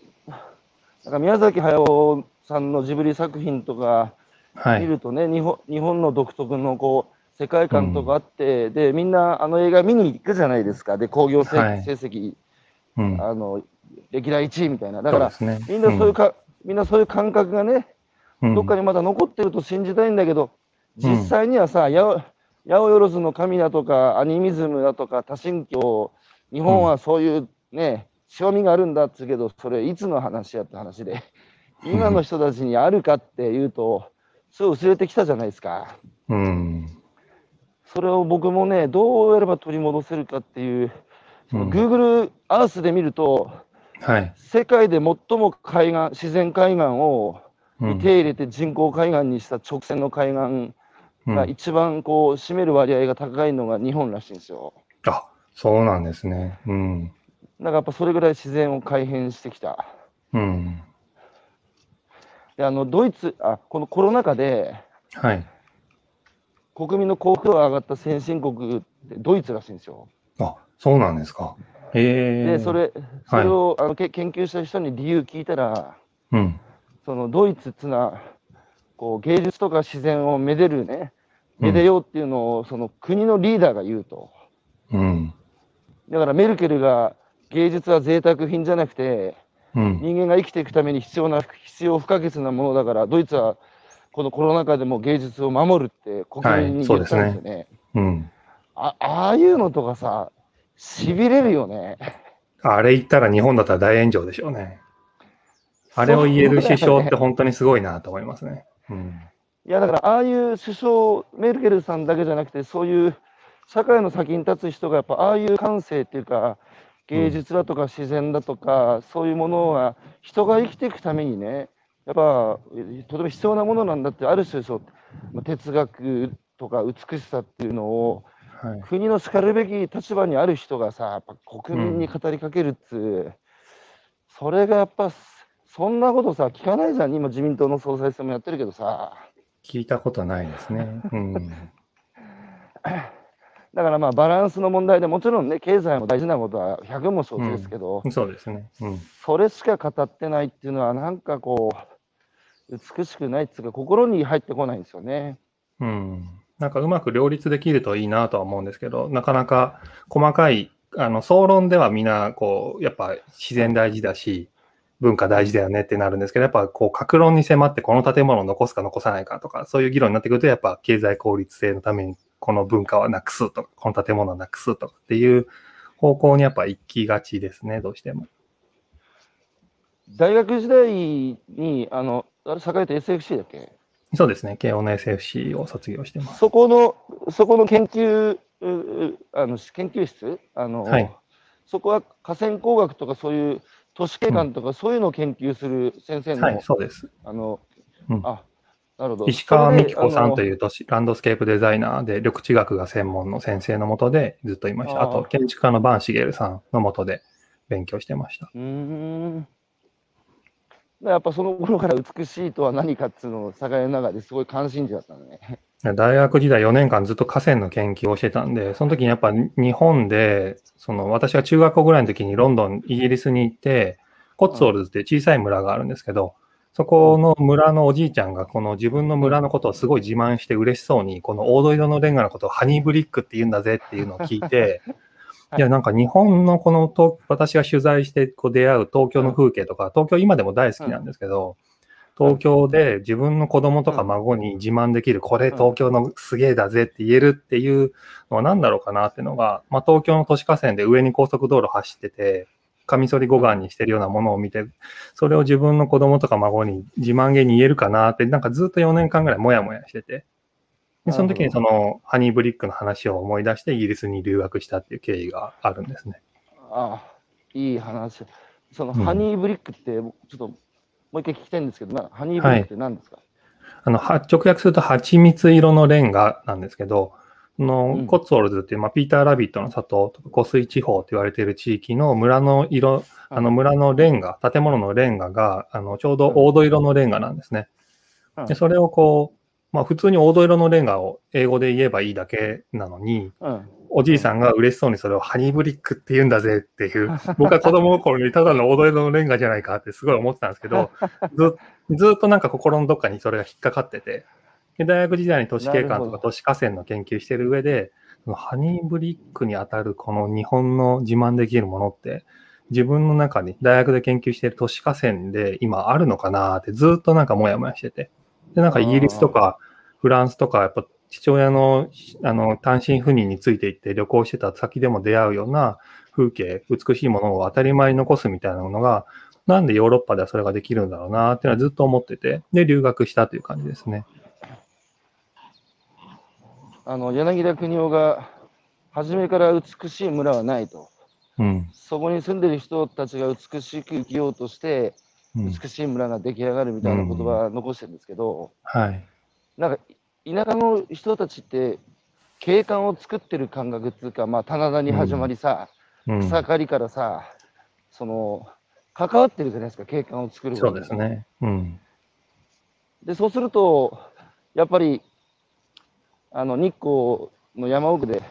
なんか宮崎駿さんのジブリ作品とかはい。見るとね、日本日本の独特のこう世界観とかあって、でみんなあの映画見に行くじゃないですか、で興行成,、はい。成績うん。あの、歴代1位みたいな、だからね。みんなそういうか、みんなそういう感覚がね、うん、どっかにまだ残ってると信じたいんだけど、実際にはさ、やお八百万の神だとか、アニミズムだとか、多神教、日本はそういうね、潮味があるんだっつうけど、それいつの話やって話で、今の人たちにあるかっていうと、すごい薄れてきたじゃないですか。うん。それを僕もね、どうやれば取り戻せるかっていう、Google Earth で見ると、はい。世界で最も海岸、自然海岸をうん手入れて人工海岸にした直線の海岸うんが一番こう占める割合が高いのが日本らしいんですよ。あ、そうなんですね。うん。だからやっぱそれぐらい自然を改変してきた。うん。であのドイツあ、このコロナ禍ではい。国民の幸福度が上がった先進国ってドイツらしいんですよ。あ、そうなんですか。ええで、それそれを、あのけ研究した人に理由聞いたら、うん。そのドイツっていうのはこう芸術とか自然をめでるね、めでようっていうのをその国のリーダーが言うと。うん。だからメルケルが芸術は贅沢品じゃなくて、うん。人間が生きていくために必要な、必要不可欠なものだから、ドイツはこのコロナ禍でも芸術を守るって国民に言ったんですよね。うん。あああいうのとかさ、しびれるよね。あれ言ったら日本だったら大炎上でしょうね。あれを言える首相って本当にすごいなと思いますね。うん。いやだから、ああいう首相、メルケルさんだけじゃなくて、そういう社会の先に立つ人が、やっぱああいう感性っていうか、芸術だとか自然だとか、そういうものは人が生きていくためにね、やっぱえとても必要なものなんだって、ある種そう、まあ哲学とか美しさっていうのを、はい。国のしかるべき立場にある人がさ、やっぱ国民に語りかけるっつう、それがやっぱ、そんなことさ、聞かないじゃん、今、自民党の総裁選もやってるけどさ。聞いたことないですね。うん。だからまあバランスの問題でもちろんね経済も大事なことは100も承知ですけど、そうですね。うん。それしか語ってないっていうのはなんかこう美しくないっていうか心に入ってこないんですよね。うん。なんかうまく両立できるといいなとは思うんですけど、なかなか細かい、あの、総論ではみんな、こう、やっぱ自然大事だし、文化大事だよねってなるんですけど、やっぱこう、格論に迫ってこの建物を残すか残さないかとか、そういう議論になってくると、やっぱ経済効率性のためにこの文化はなくすとか、この建物をなくすとかっていう方向にやっぱ行きがちですね、どうしても。大学時代にあのあれ栄えて SFC だっけ？そうですね、慶応の SFC を卒業してます。そこのそこの研究ううあの研究室？あの、はいそこは河川工学とかそういう都市景観とかそういうのを研究する先生の,、はい、そうです。あのうんあなるほど。石川美希子さんという都市ランドスケープデザイナーで、緑地学が専門の先生のもとでずっといました。あと、建築家のバンシゲルさんのもとで勉強してました。うーん。やっぱその頃から美しいとは何かっていうのを境の中ですごい関心事だったのね。大学時代4年間ずっと河川の研究をしてたんで、その時にやっぱ日本で、その私が中学校ぐらいの時にロンドン、イギリスに行って、コッツウォルズって小さい村があるんですけど、そこの村のおじいちゃんがこの自分の村のことをすごい自慢して嬉しそうに、この黄土色のレンガのことをハニーブリックって言うんだぜっていうのを聞いて、いや、なんか日本のこの東、私が取材してこう出会う東京の風景とか、東京今でも大好きなんですけど、東京で自分の子供とか孫に自慢できる、これ東京のすげえだぜって言えるっていうのは何だろうかなっていうのが、まあ東京の都市河川で上に高速道路走ってて、カミソリ護岸にしてるようなものを見て、それを自分の子供とか孫に自慢げに言えるかなって、なんかずっと4年間ぐらいもやもやしてて、でその時にそのハニーブリックの話を思い出してイギリスに留学したっていう経緯があるんですね。ああ、いい話。そのうん。ハニーブリックって、ちょっともう一回聞きたいんですけど、なハニーブリックって何ですか、あの、は直訳すると蜂蜜色のレンガなんですけど、そうん。のコッツウォルズっていう、まあ、ピーター・ラビットの里とか湖水地方って言われている地域の村の色、あの村のレンガ、建物のレンガが、あの、ちょうど黄土色のレンガなんですね。うんで、それをこう、まあ普通に黄土色のレンガを英語で言えばいいだけなのに、うん。おじいさんが嬉しそうにそれをハニーブリックって言うんだぜっていう、僕は子供の頃にただの黄土色のレンガじゃないかってすごい思ってたんですけど、ずずっとなんか心のどっかにそれが引っかかってて、で大学時代に都市景観とか都市河川の研究してる上で、ハニーブリックに当たるこの日本の自慢できるものって、自分の中に大学で研究している都市河川で今あるのかなってずっとなんかモヤモヤしてて。で、なんかイギリスとかフランスとかやっぱ父親のあの単身赴任について行って旅行してた先でも出会うような風景、美しいものを当たり前に残すみたいなものが、なんでヨーロッパではそれができるんだろうなっていうのはずっと思ってて、で、留学したという感じですね。あの柳田国夫が初めから美しい村はないと。うん。そこに住んでる人たちが美しく生きようとして、うん、美しい村が出来上がるみたいな言葉を残してるんですけど、はい。なんか田舎の人たちって景観を作ってる感覚っていうか、まあ、棚田に始まりさ、うん、草刈りからさ、その関わってるじゃないですか、景観を作るそうですね。うん。で、そうすると、やっぱり、あの、日光の山奥で、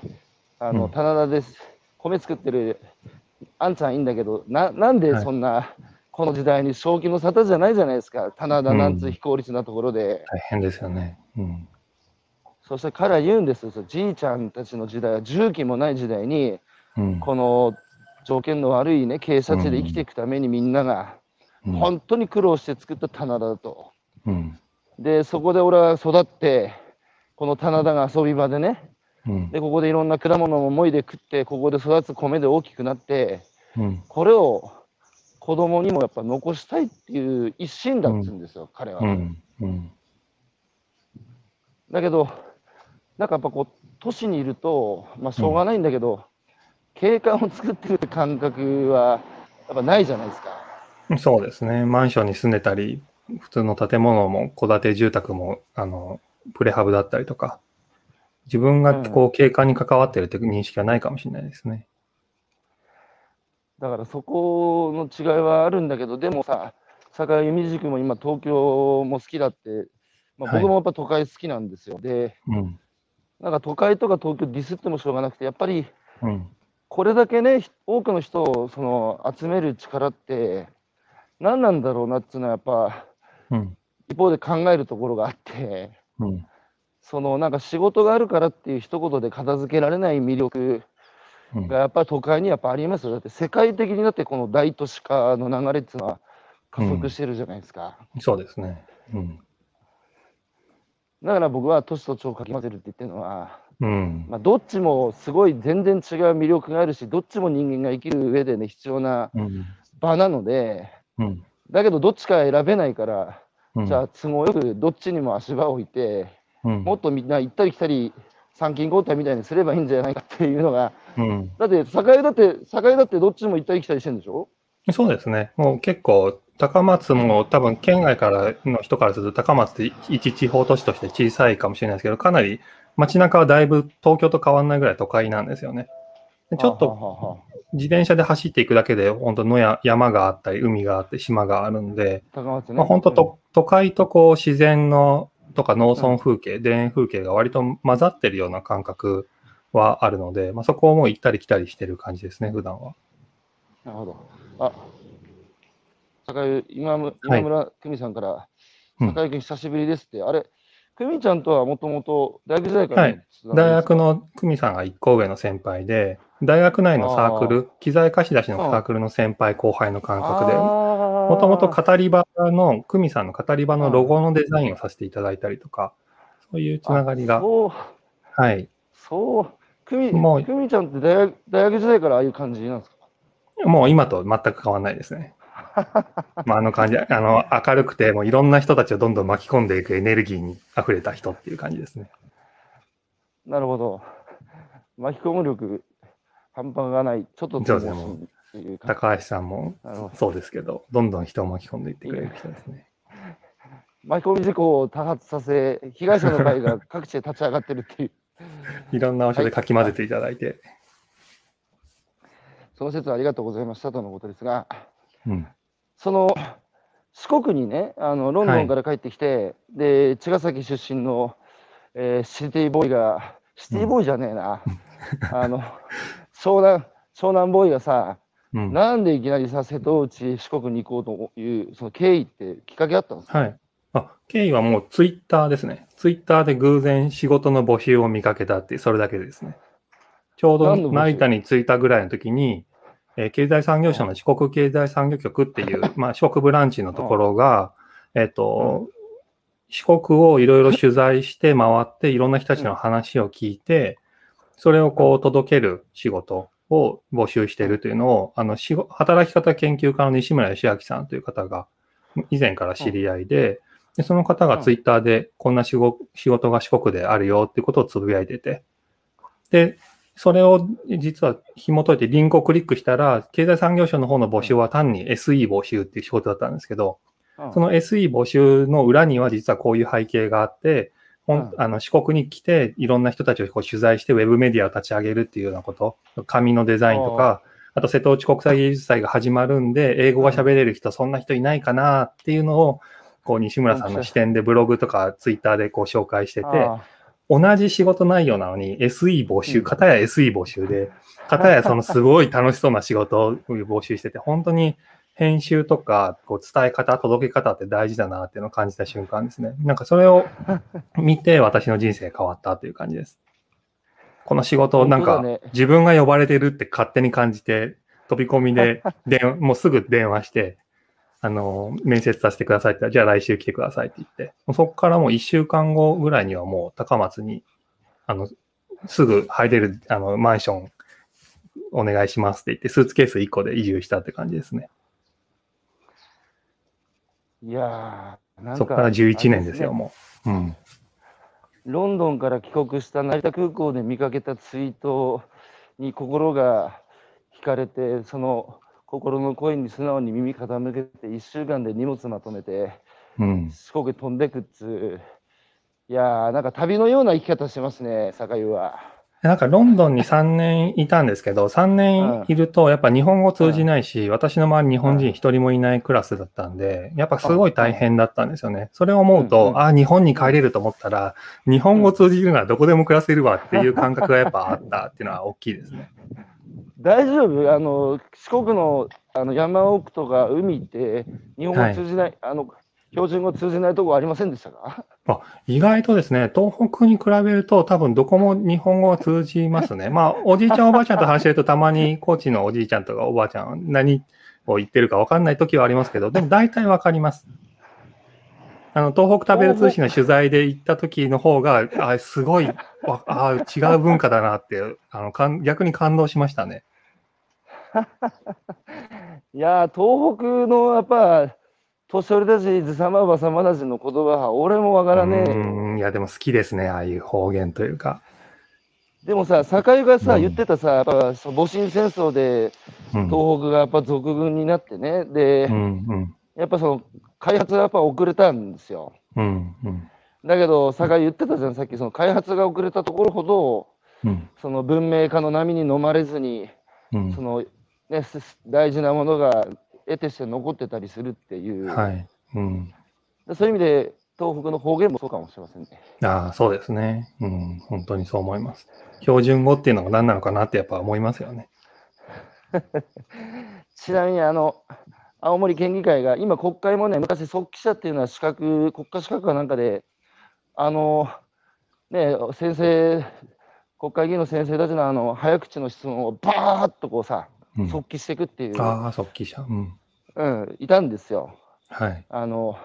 あの、うん棚田です。米作ってる、あんちゃんいいんだけど、な、なんでそんな、この時代に正気の沙汰じゃないじゃないですか。棚田なんつ非効率なところで。大変ですよね。うん。そして彼は言うんですじいちゃんたちの時代は重機もない時代に、うん。この条件の悪いね、傾斜地で生きていくためにみんなが、うん本当に苦労して作った棚田だと。うん。で、そこで俺は育って、この棚田が遊び場でね、うん。で、ここでいろんな果物ももいで食って、ここで育つ米で大きくなって、うん。これを子供にもやっぱ残したいっていう一心だっつうんですよ、彼は。うん。うん。だけど、なんかやっぱこう、都市にいると、まあしょうがないんだけど、景観を作ってる感覚はやっぱないじゃないですか。そうですね。マンションに住んでたり、普通の建物も戸建て住宅も、あの、プレハブだったりとか、自分がこう景観に関わってるって認識はないかもしれないですね。だからそこの違いはあるんだけど、でもさ、坂井由美塾も今東京も好きだって、まあ、はい僕もやっぱ都会好きなんですよ。で、うん。なんか都会とか東京ディスってもしょうがなくて、やっぱりうん。これだけね、ひ多くの人をその集める力って、何なんだろうなっていうのはやっぱうん。一方で考えるところがあって、うん。そのなんか仕事があるからっていう一言で片付けられない魅力うんがやっぱり都会にやっぱありますよ。だって世界的になってこの大都市化の流れっていうのは加速してるじゃないですか。そうですね。うん。だから僕は都市と地をかき混ぜるって言ってるのは、うん。まあ、どっちもすごい全然違う魅力があるし、どっちも人間が生きる上でね、必要なうん。場なので、うん。だけどどっちか選べないから、うんじゃあ都合よくどっちにも足場を置いて、うんもっとみんな行ったり来たり、参勤交代みたいにすればいいんじゃないかっていうのが、うん。だって、境だって、境だってどっちも行ったり来たりしてるんでしょ？そうですね。もう結構高松も多分県外からの人からすると高松って一地方都市として小さいかもしれないですけど、かなり街中はだいぶ東京と変わらないぐらい都会なんですよね。でちょっと自転車で走っていくだけで、本当野や山があったり、海があって、島があるんで、高松ね。まあ、本当と都会とこう自然のとか農村風景、田園風景が割と混ざってるような感覚はあるので、まあ、そこをもう行ったり来たりしてる感じですね、普段は。なるほど。あ、坂井今む今村久美さんから、うん。坂井君久しぶりですって、あれ、久美ちゃんとはもともと大学時代から、はい。大学の久美さんが1個上の先輩で、大学内のサークル、機材貸し出しのサークルの先輩後輩の感覚で、ももともと語り場の、久美さんの語り場のロゴのデザインをさせていただいたりとか、そういうつながりが、そう、はい。そう、久美もう久美ちゃんって大学大学時代からああいう感じなんですか？もう今と全く変わらないですね。まあ、あの感じ、あの、明るくて、もういろんな人たちをどんどん巻き込んでいくエネルギーに溢れた人っていう感じですね。なるほど。巻き込む力、半端がない、ちょっとそうですね高橋さんもそうですけど、どんどん人を巻き込んでいってくれる人ですね。巻き込み事故を多発させ、被害者の会が各地で立ち上がってるっていう、いろんな場所でかき混ぜていただいて。その説はありがとうございましたとのことですが、うん。その四国にね、あのロンドンから帰ってきて、で茅ヶ崎出身の、えーシティボーイが、シティボーイじゃねえな、あの湘南湘南ボーイがさ、うん。なんでいきなりさ、瀬戸内、四国に行こうという、その経緯ってきっかけあったんですか、はい。あ、経緯はもうツイッターですね。ツイッターで偶然仕事の募集を見かけたってそれだけですね。ちょうど成田に着いたぐらいの時に、えー経済産業省の四国経済産業局っていう、まあ四国ブランチのところが、えっ、と、四国をいろいろ取材して回って、いろんな人たちの話を聞いて、それをこう届ける仕事を募集しているというのを、あの、働き方研究家の西村義明さんという方が、以前から知り合いで、でその方がツイッターでこんな仕事仕事が四国であるよっていうことをつぶやいてて、で、それを実は紐解いてリンクをクリックしたら、経済産業省の方の募集は単に SE 募集っていう仕事だったんですけど、うん。その SE 募集の裏には実はこういう背景があって、ほんうん。あの四国に来ていろんな人たちをこう取材してウェブメディアを立ち上げるっていうようなこと、紙のデザインとか、あと瀬戸内国際芸術祭が始まるんで、英語が喋れる人そんな人いないかなっていうのを、こう西村さんの視点でブログとかツイッターでこう紹介してて、あ同じ仕事内容なのに SE 募集、うん。片や SE 募集で、片やそのすごい楽しそうな仕事を募集してて、本当に編集とかこう伝え方、届け方って大事だなっていうのを感じた瞬間ですね。なんかそれを 見て私の人生変わったという感じです。この仕事をなんか自分が呼ばれてるって勝手に感じて、飛び込みで 電話、もうすぐ電話して、あの、面接させてくださいってじゃあ来週来てくださいって言って、そこからもう1週間後ぐらいにはもう高松に、あの、すぐ入れる、あの、マンションお願いしますって言って、スーツケース1個で移住したって感じですね。いやー、なんそこから11年ですよ、ねもう。うん。ロンドンから帰国した成田空港で見かけたツイートに心が惹かれて、その心の声に素直に耳傾けて、1週間で荷物まとめて、うん。四国飛んでくっつう。いやー、なんか旅のような生き方してますね、酒井は。なんかロンドンに3年いたんですけど、3年いるとやっぱ日本語通じないし、私の周りに日本人一人もいないクラスだったんで、やっぱすごい大変だったんですよね。それを思うと、んああ、日本に帰れると思ったら、日本語通じるならどこでも暮らせるわって いう感覚がやっぱあったっていうのは大きいですね。大丈夫？あの、四国のあの山奥とか海って、日本語通じない、あの、標準語通じないとこありませんでしたか？意外とですね、東北に比べると多分どこも日本語は通じますね。まあ、おじいちゃんおばあちゃんと話してるとたまに 高知のおじいちゃんとかおばあちゃん何を言ってるか分かんない時はありますけど、でも大体分かります。あの、東北食べる通信の取材で行った時の方が、あすごい、わあ違う文化だなって、あのかん逆に感動しましたね。いやー、東北のやっぱ、年寄りたち、ずさまばさまたちの言葉は、俺もわからねうえ。んいや、でも好きですね、ああいう方言というか。でもさ、酒井がさ、うん言ってたさ、やっぱ、戊辰戦争で、うん。東北がやっぱ属軍になってね、で、うんうんやっぱその開発がやっぱ遅れたんですよ。うん。うん。だけど、酒井言ってたじゃん、さっき、その開発が遅れたところほど、うん。その文明化の波に飲まれずに、うんそのね、す大事なものが得てして残ってたりするっていう、はい。うん。でそういう意味で、東北の方言もそうかもしれませんね。ああ、そうですね。うん。本当にそう思います。標準語っていうのが何なのかなってやっぱ思いますよね。ちなみに、あの、青森県議会が、今、国会もね、昔、速記者っていうのは資格、国家資格かなんかで、あの、ね、先生、国会議員の先生たちのあの早口の質問をバーッとこうさ、うん、速記していくっていう、ああ、速記者。うん。うん、いたんですよ。はい。あの、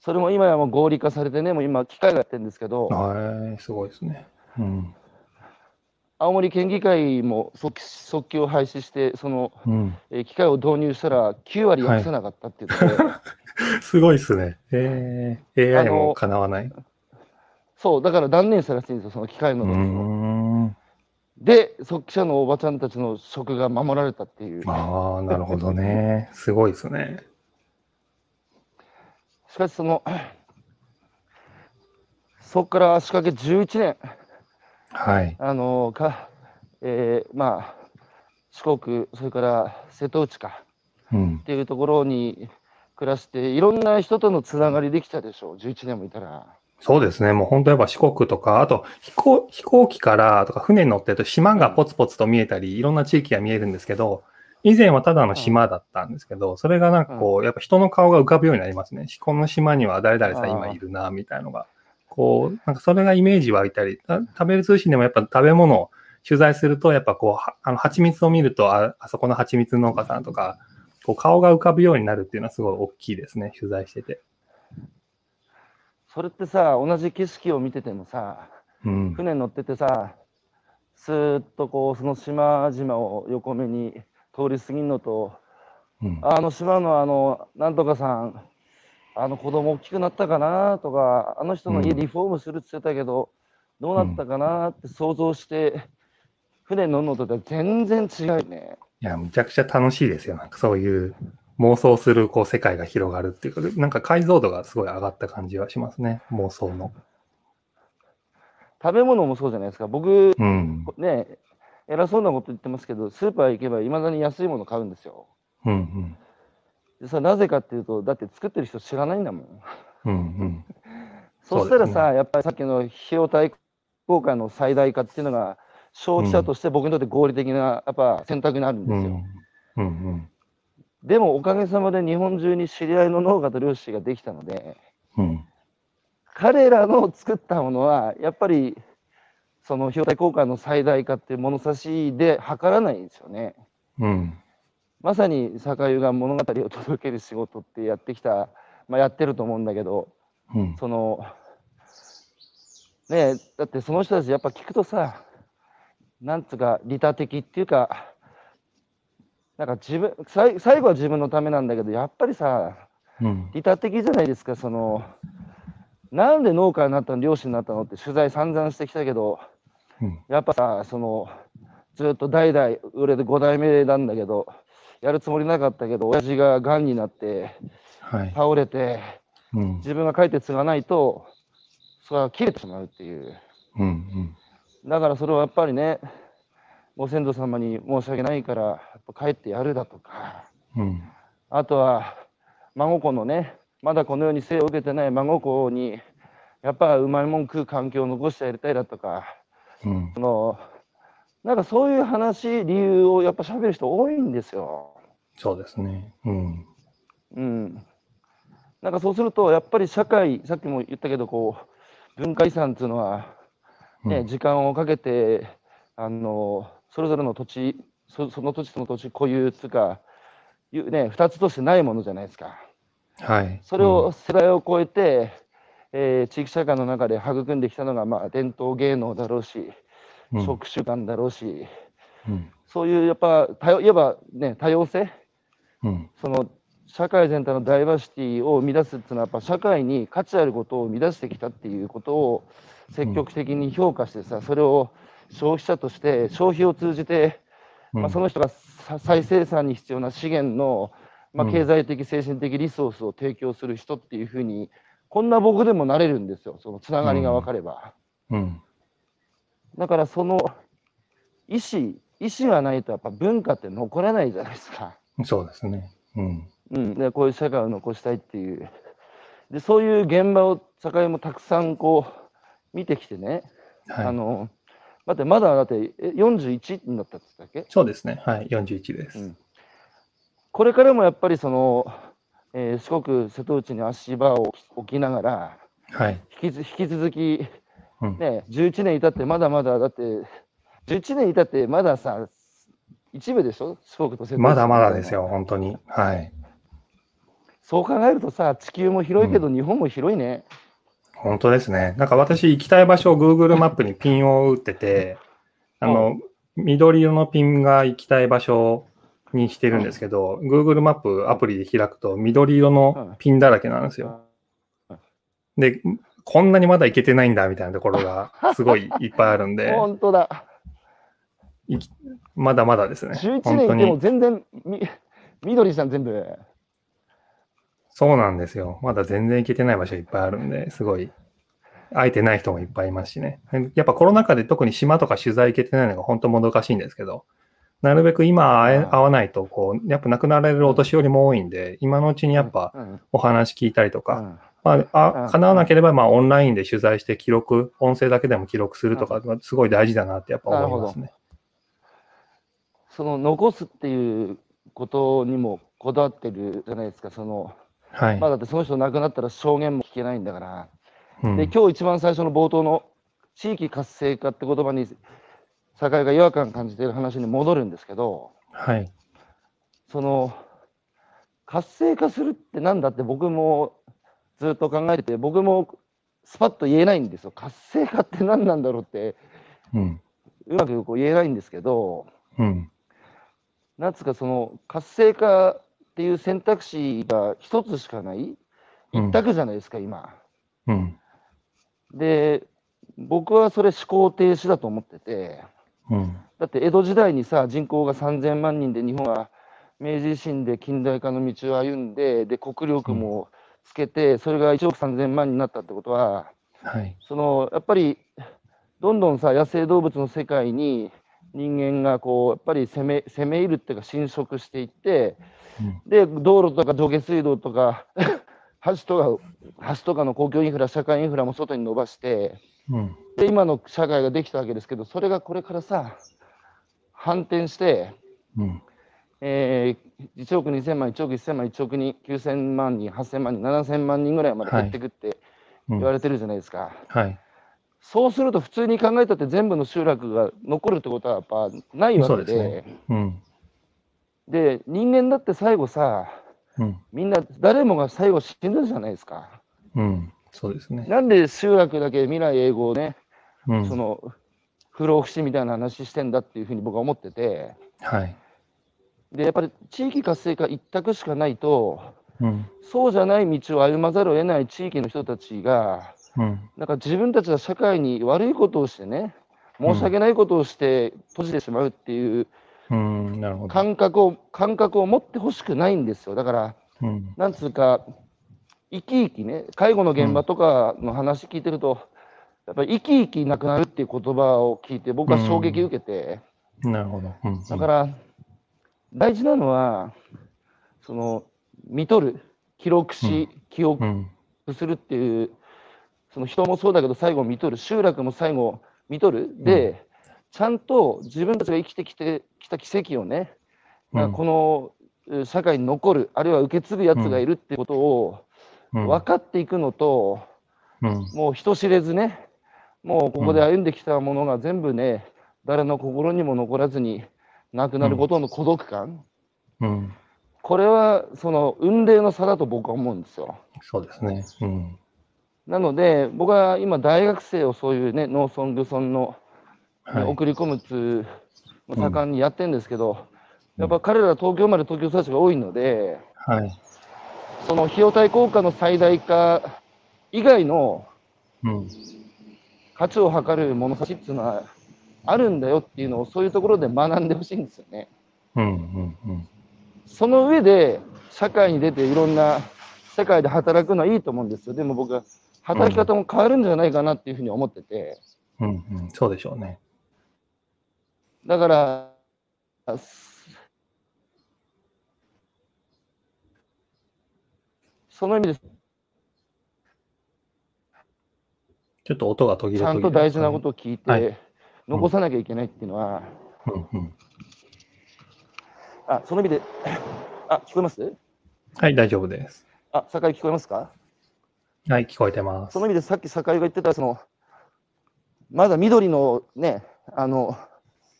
それも今やもう合理化されてね、もう今、機械がやってるんですけど、はい、すごいですね。うん。青森県議会も速記速記を廃止して、その、うん。えー機械を導入したら9割訳せなかったって言って、すごいですね。ええあ AI のもかなわない。そう、だから断念したらしいんですよ、その機械うーの。で、速記者のおばちゃんたちの職が守られたっていう。ああ、なるほどね。すごいですね。しかし、その、そこから足掛け11年、はい。あのか、えーまあ、四国、それから瀬戸内かうんっ。ていうところに暮らして、いろんな人とのつながりできたでしょう、11年もいたら。そうですね。もう本当やっぱ四国とか、あと飛行飛行機からとか船に乗ってると島がポツポツと見えたり、いろんな地域が見えるんですけど、以前はただの島だったんですけど、それがなんかこう、やっぱ人の顔が浮かぶようになりますね。この島には誰々さん今いるな、みたいなのが。こう、なんかそれがイメージ湧いたり、た食べる通信でもやっぱ食べ物を取材すると、やっぱこう、はあの、蜂蜜を見ると、あ、あそこの蜂蜜農家さんとか、こう顔が浮かぶようになるっていうのはすごい大きいですね。取材してて。それってさ、同じ景色を見ててもさ、うん。船に乗っててさ、スーッとこう、その島々を横目に通り過ぎるのと、うん。あの島のあの、なんとかさん、あの子供大きくなったかなとか、あの人の家うんリフォームするって言ってたけど、どうなったかなって想像して、船に乗るのとでは全然違うよね。いや、むちゃくちゃ楽しいですよ。なんかそういう妄想するこう世界が広がるっていうか、なんか解像度がすごい上がった感じはしますね。妄想の。食べ物もそうじゃないですか。僕、うん。ね、偉そうなこと言ってますけど、スーパー行けばいまだに安いもの買うんですよ。うんうん。でさ、なぜかっていうと、だって作ってる人知らないんだもん。うんうん。そしたらさ、やっぱりさっきの費用対効果の最大化っていうのが、消費者として僕にとって合理的なやっぱ選択になるんですよ。うん。うんうん。でもおかげさまで日本中に知り合いの農家と漁師ができたので、うん。彼らの作ったものは、やっぱりその費用対効果の最大化って物差しで測らないんですよね。うん。まさに酒湯が物語を届ける仕事ってやってきた、まあ、やってると思うんだけど、うん。その、ねえ、だってその人たちやっぱ聞くとさ、なんつうか、利他的っていうか、なんか自分、最最後は自分のためなんだけど、やっぱりさ、うん。利他的じゃないですか、その、なんで農家になったの、漁師になったのって取材散々してきたけど、うん。やっぱさ、その、ずっと代々、俺で5代目なんだけど、やるつもりなかったけど、親父ががんになって、はい。倒れて、うん。自分が帰って継がないと、それは切れてしまうっていう。うんうん。だからそれはやっぱりね、ご先祖様に申し訳ないから、帰ってやるだとか、うん。あとは孫子のね、まだこの世に生を受けてない孫子に、やっぱうまいもん食う環境を残してやりたいだとか、うん。そのなんかそういう話、理由をやっぱ喋る人多いんですよ。そうですね。うん。うん。なんかそうすると、やっぱり社会、さっきも言ったけど、こう、文化遺産っていうのは、ね、うん時間をかけて、あの、それぞれの土地、そその土地その土地固有っていうか、いうね、二つとしてないものじゃないですか。はい。それを世代を超えて、えー地域社会の中で育んできたのが、まあ、伝統芸能だろうし、うん、食習慣だろうし、うん。そういうやっぱ、いわばね、多様性、うん。その社会全体のダイバーシティを生み出すっていうのは、やっぱ社会に価値あることを生み出してきたっていうことを積極的に評価してさ、それを消費者として消費を通じて、うんまあ、その人がさ再生産に必要な資源のまあ、経済的、精神的リソースを提供する人っていうふうに、こんな僕でもなれるんですよ、そのつながりが分かれば。うん。だからその意思、意思がないとやっぱ文化って残れないじゃないですか。そうですね。うん。うん、でこういう社会を残したいっていう。で、そういう現場を、社会もたくさんこう、見てきてね、はい。あの、待って、まだだってえ41になったって言ったっけ？そうですね。はい。41です。うんこれからもやっぱりその、えー四国、瀬戸内に足場を置きながら、はい。引きず引き続き、うん。ね、11年いたってまだまだ、だって、11年いたってまださ、一部でしょ？四国と瀬戸内まだまだですよ、本当に。はい。そう考えるとさ、地球も広いけど、日本も広いね。本当ですね。なんか私行きたい場所を Google マップにピンを打ってて、あの、緑色のピンが行きたい場所にしてるんですけど、Google マップアプリで開くと緑色のピンだらけなんですよ。で、こんなにまだ行けてないんだみたいなところがすごいいっぱいあるんで、本当だ。まだまだですね。11本当年いてもに。全然み、緑じゃん、全部。そうなんですよ。まだ全然行けてない場所いっぱいあるんで、すごい、会えてない人もいっぱいいますしね。やっぱコロナ禍で特に島とか取材行けてないのが本当もどかしいんですけど、なるべく今会え会わないと、こう、やっぱ亡くなられるお年寄りも多いんで、今のうちにやっぱうんお話聞いたりとか、うん。まあ、うん。あ叶わなければ、まあ、オンラインで取材して記録、音声だけでも記録するとか、すごい大事だなってやっぱ思いますね。その残すっていうことにもこだわってるじゃないですか、その、はい。まあだってその人亡くなったら証言も聞けないんだから。うんで、今日一番最初の冒頭の地域活性化って言葉に、酒井が違和感感じている話に戻るんですけど、はい。その、活性化するってなんだって僕もずっと考えてて、僕もスパッと言えないんですよ。活性化って何なんだろうって、うん。うまくこう言えないんですけど、うん。なんつうかその活性化っていう選択肢が一つしかないうん一択じゃないですか、今。うん。で、僕はそれ思考停止だと思ってて、うん。だって江戸時代にさ、人口が3000万人で日本は明治維新で近代化の道を歩んで、で、国力もつけて、それが1億3000万になったってことは、はい。そのやっぱりどんどんさ野生動物の世界に人間がこうやっぱり攻め攻め入るっていうか侵食していってうん。で道路とか上下水道とか 橋とか橋とかの公共インフラ社会インフラも外に伸ばしてうん。で今の社会ができたわけですけどそれがこれからさ反転して、うん。えー、1億2000万1億1000万1億人9000万人8000万人7000万人ぐらいまで減っていくってうん言われてるじゃないですか。はい。そうすると普通に考えたって全部の集落が残るってことはやっぱないわけで、ですねうん。で人間だって最後さ、うん。みんな誰もが最後死ぬじゃないですか。うん。そうですね。なんで集落だけ未来永劫ね、うん。その不老不死みたいな話してんだっていうふうに僕は思ってて、はい。でやっぱり地域活性化一択しかないと、うん。そうじゃない道を歩まざるを得ない地域の人たちが、うん。なんか自分たちは社会に悪いことをしてね、申し訳ないことをして閉じてしまうっていう。感覚を感覚を持ってほしくないんですよ。だから、うん。なんつうか、生き生きね、介護の現場とかの話聞いてると、やっぱり生き生きなくなるっていう言葉を聞いて、僕は衝撃受けて、なるほど。うん。だから、大事なのは、その、見とる、記録し、記憶うん。するっていう、その人もそうだけど、最後見とる、集落も最後見とる、で、ちゃんと自分たちが生きてきてきた奇跡をね、うんこのえ社会に残る、あるいは受け継ぐやつがいるってことをうん。分かっていくのと、うん。もう人知れずね、もうここで歩んできたものが全部ね、誰の心にも残らずになくなることの孤独感、うん。これはその運命の差だと僕は思うんですよ。そうですね。うん。なので、僕は今、大学生をそういうね、農村、漁村の、ねはい。送り込むっていう盛んにやってるんですけど、やっぱ彼ら東京まで東京育ちが多いので、はい。その費用対効果の最大化以外のうん。価値を測る物差しっていうのはあるんだよっていうのをそういうところで学んでほしいんですよね。うん。うん。うん。その上で社会に出ていろんな世界で働くのはいいと思うんですよ。でも僕は働き方も変わるんじゃないかなっていうふうに思ってて。うんうん、そうでしょうね。だから、その意味です。ちょっと音が途切れちゃんと大事なことを聞いて、残さなきゃいけないっていうのは、うんうん、あ、その意味で、あ、聞こえます？はい、大丈夫です。あ、酒井聞こえますか？はい、聞こえてます。その意味でさっき酒井が言ってた、その、まだ緑のね、あの、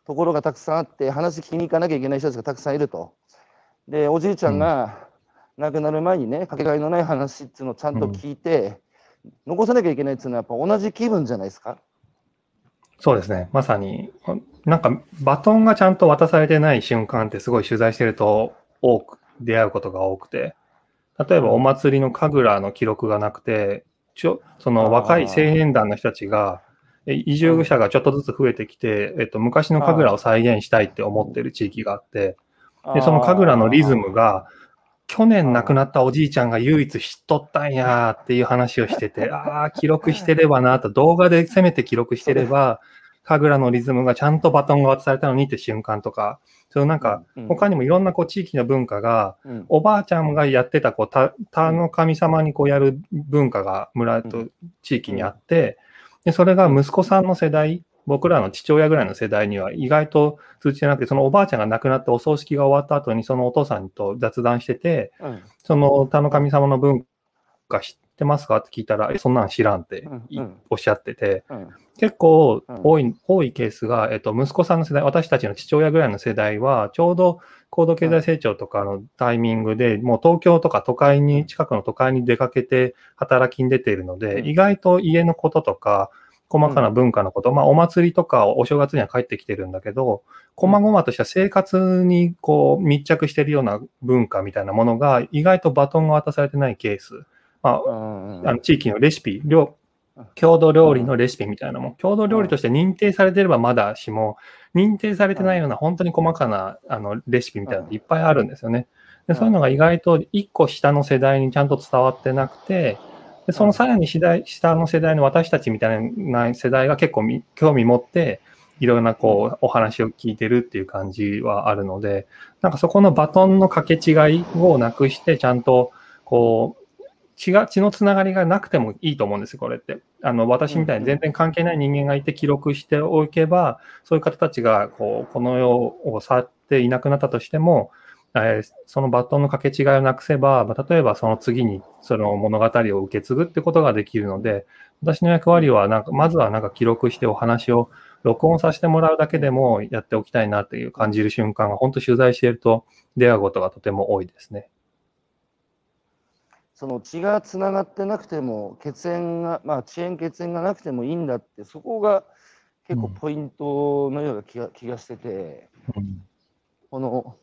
ところがたくさんあって、話聞きに行かなきゃいけない人たちがたくさんいると。で、おじいちゃんが亡くなる前にね、かけがえのない話っていうのをちゃんと聞いて、うん、残さなきゃいけないっていうのは、やっぱ同じ気分じゃないですか。そうですね。まさに、なんかバトンがちゃんと渡されてない瞬間ってすごい取材してると多く出会うことが多くて、例えばお祭りの神楽の記録がなくて、ちょその若い青年団の人たちが、移住者がちょっとずつ増えてきて、えっと、昔の神楽を再現したいって思ってる地域があって、で、その神楽のリズムが、去年亡くなったおじいちゃんが唯一知っとったんやっていう話をしてて、ああ、記録してればなと、動画でせめて記録してれば、神楽のリズムがちゃんとバトンが渡されたのにって瞬間とか、そのなんか、他にもいろんなこう地域の文化が、おばあちゃんがやってたこう田田の神様にこうやる文化が村と地域にあって、でそれが息子さんの世代、僕らの父親ぐらいの世代には意外と通じてなくて、そのおばあちゃんが亡くなってお葬式が終わった後にそのお父さんと雑談してて、その田の神様の文化知ってますか？って聞いたら、え、そんなん知らんって、おっしゃってて、結構多い、多いケースが、えっと、息子さんの世代、私たちの父親ぐらいの世代は、ちょうど高度経済成長とかのタイミングで、もう東京とか都会に、近くの都会に出かけて働きに出ているので、意外と家のこととか、細かな文化のこと、まあお祭りとかお正月には帰ってきてるんだけど、細々とした生活にこう密着してるような文化みたいなものが意外とバトンが渡されてないケース。まあ、あの地域のレシピ、郷土料理のレシピみたいなもん、郷土料理として認定されてればまだしも、認定されてないような本当に細かなあのレシピみたいなのっていっぱいあるんですよね。でそういうのが意外と1個下の世代にちゃんと伝わってなくて、でそのさらに下の世代の私たちみたいな世代が結構興味持って、いろんなこうお話を聞いてるっていう感じはあるので、なんかそこのバトンの掛け違いをなくして、ちゃんとこう血が、血のつながりがなくてもいいと思うんですよ、これって。あの、私みたいに全然関係ない人間がいて記録しておけば、そういう方たちが、こう、この世を去っていなくなったとしても、えー、そのバトンの掛け違いをなくせば、まあ、例えばその次にその物語を受け継ぐってことができるので、私の役割はなんか、まずはなんか記録してお話を録音させてもらうだけでもやっておきたいなっていう感じる瞬間が、本当取材していると出会うことがとても多いですね。その血がつながってなくても血縁がまあ遅延血縁がなくてもいいんだってそこが結構ポイントのような気が,、気がしてて、うん、この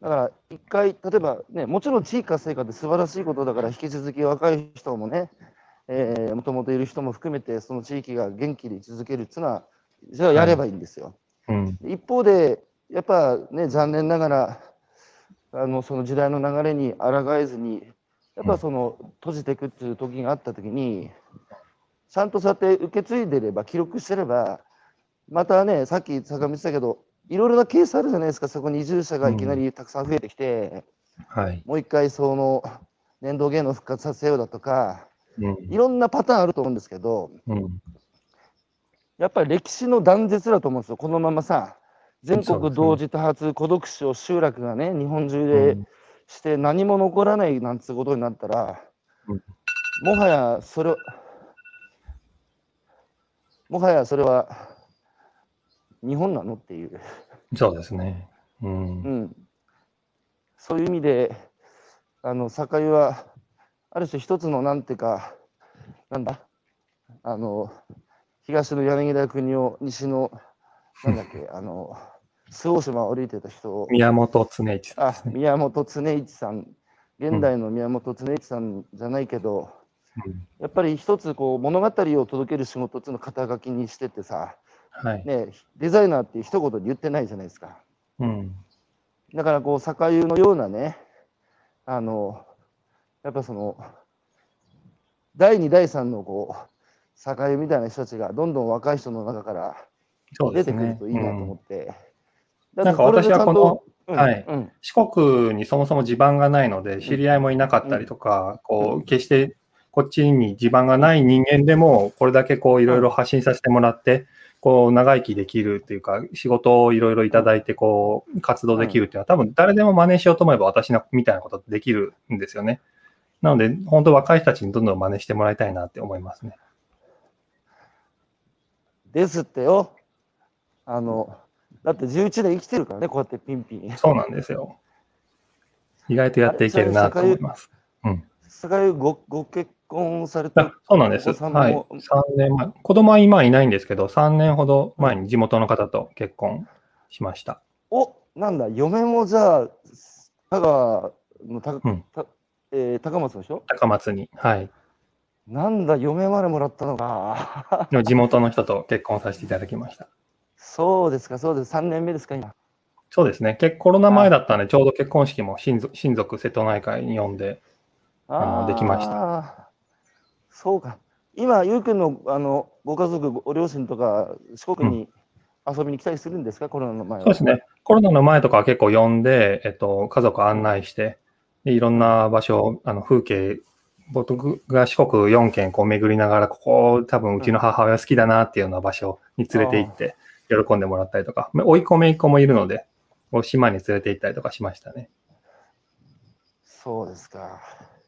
だから一回例えばねもちろん地域活性化って素晴らしいことだから引き続き若い人もねもともといる人も含めてその地域が元気で続けるっていうのはじゃあやればいいんですよ。うん、一方でやっぱね残念ながらあのその時代の流れに抗えずにやっぱその閉じていくっていう時があった時にちゃんとそうやって受け継いでれば記録してればまたねさっき坂道言ったけどいろいろなケースあるじゃないですか。そこに移住者がいきなりたくさん増えてきて、うんはい、もう一回その年度芸能復活させようだとか、うん、いろんなパターンあると思うんですけど、うん、やっぱり歴史の断絶だと思うんですよ。このままさ全国同時多発孤独死を集落がね日本中で、して何も残らないなんつうことになったら、うん、もはやそれもはやそれは日本なのっていう。そうですね。うん。うん、そういう意味で、あの、酒井は、ある種一つのなんていうか、なんだ、あの、東の柳田国を西の、なんだっけ、あの、周防島を歩いてた人宮本常一さん、ね、あ宮本常一さん。現代の宮本常一さんじゃないけど、うん、やっぱり一つこう物語を届ける仕事っていうのを肩書きにしててさ、はい。ね、デザイナーって一言で言ってないじゃないですか。うん、だからこう酒湯のようなねあの、やっぱその、第2、第3のこう、境みたいな人たちがどんどん若い人の中から出てくるといいなと思って。だなんか私はこの、うんはいうん四国にそもそも地盤がないので、知り合いもいなかったりとか、こう、決してこっちに地盤がない人間でも、これだけこう、いろいろ発信させてもらって、こう、長生きできるっていうか、仕事をいろいろいただいて、こう、活動できるっていうのは、多分誰でも真似しようと思えば私のみたいなことってできるんですよね。なので、本当若い人たちにどんどん真似してもらいたいなって思いますね。ですってよ。あの、だって11年生きてるからね、こうやってピンピン。そうなんですよ。意外とやっていけるなと思います。坂井ごご結婚されたあそうなんです。はい。3年前。子供は今いないんですけど、3年ほど前に地元の方と結婚しました。おなんだ、嫁もじゃあ、香川のた、うんたえー高松の人高松に。はい。なんだ、嫁までもらったのか。の地元の人と結婚させていただきました。そうですか、そうです。3年目ですか、今。そうですね。結コロナ前だったんで、ちょうど結婚式も親族親族瀬戸内海に呼んで、あのできましたた。そうか。今、ゆうくんのあのご家族、ご両親とか、四国に遊びに来たりするんですか、コロナの前は？そうですね。コロナの前とかは結構呼んで、えっと、家族案内して、でいろんな場所、あの、風景、僕が四国4県こう巡りながら、ここ多分うちの母親好きだなっていうような場所に連れて行って、喜んでもらったりとか、甥いっ子姪っ子もいるので、お島に連れて行ったりとかしましたね。そうですか。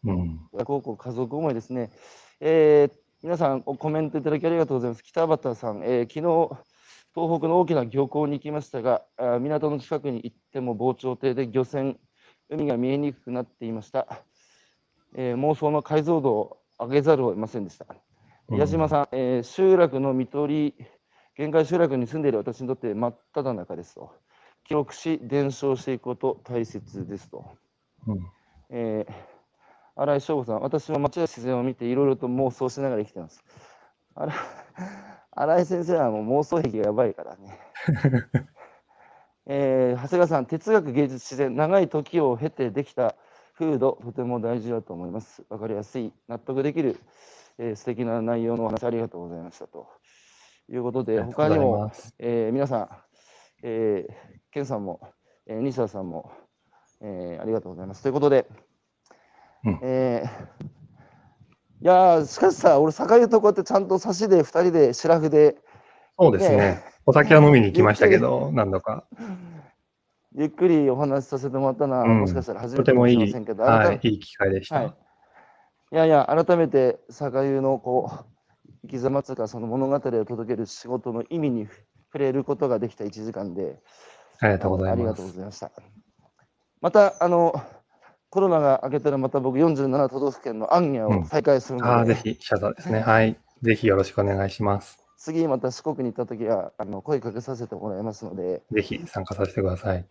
うん。高校家族思いですね。えー皆さんおコメントいただきありがとうございます。北畑さん、えー昨日東北の大きな漁港に行きましたが、あー港の近くに行っても防潮堤で漁船、海が見えにくくなっていました。えー妄想の解像度を上げざるを得ませんでした。うん矢島さん、えー集落の見取り、限界集落に住んでいる私にとって真っ只中ですと。記録し、伝承していくこと大切ですと。うんえー新井翔吾さん、私は街や自然を見ていろいろと妄想しながら生きています。新井先生はもう妄想癖がやばいからね。えー長谷川さん、哲学、芸術、自然、長い時を経てできた風土、とても大事だと思います。わかりやすい、納得できる、えー素敵な内容のお話ありがとうございましたということで、他にも、えー皆さん、えー、ケンさんも、えー西田さんも、えーありがとうございます。ということで、うんえーいやーしかしさ、俺、酒湯とこうやってちゃんと差しで2人で、シラフで、そうですねね。お酒は飲みに行きましたけど、何度か。ゆっくりお話しさせてもらったのは、うんもしかしたら初とめてかもしれませんけど、はい、改めいい機会でした。はいいやいや、改めて酒湯のこう生き様とか、その物語を届ける仕事の意味に触れることができた1時間で、ありがとうございありがとうごます。ざいました。また、あの、コロナが明けたら、また僕、47都道府県のアンニャを再開するので、ああ、ぜひ、謝罪ですね。はい。ぜひよろしくお願いします。次また四国に行った時はあの声かけさせてもらいますので、ぜひ参加させてください。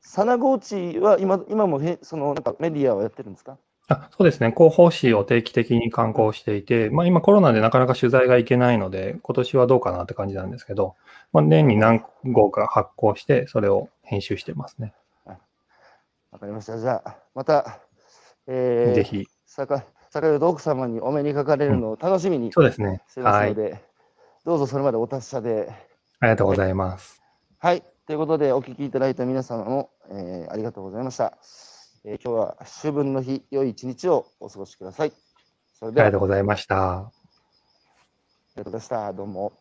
サナゴーチは今今もへそのなんかメディアをやってるんですか？あそうですね。広報誌を定期的に刊行していて、まあ今コロナでなかなか取材が行けないので、今年はどうかなって感じなんですけど、まあ年に何号か発行して、それを編集してますね。わかりました。じゃあ、また、えー、ぜひ。坂坂井戸奥様にお目にかかれるのを楽しみにそうですね。してますはい。ので、どうぞそれまでお達者で。ありがとうございます。はい。ということで、お聞きいただいた皆様も、えーありがとうございました。えー今日は秋分の日、良い一日をお過ごしください。それでは、ありありがとうございました。がとうございました。どうも。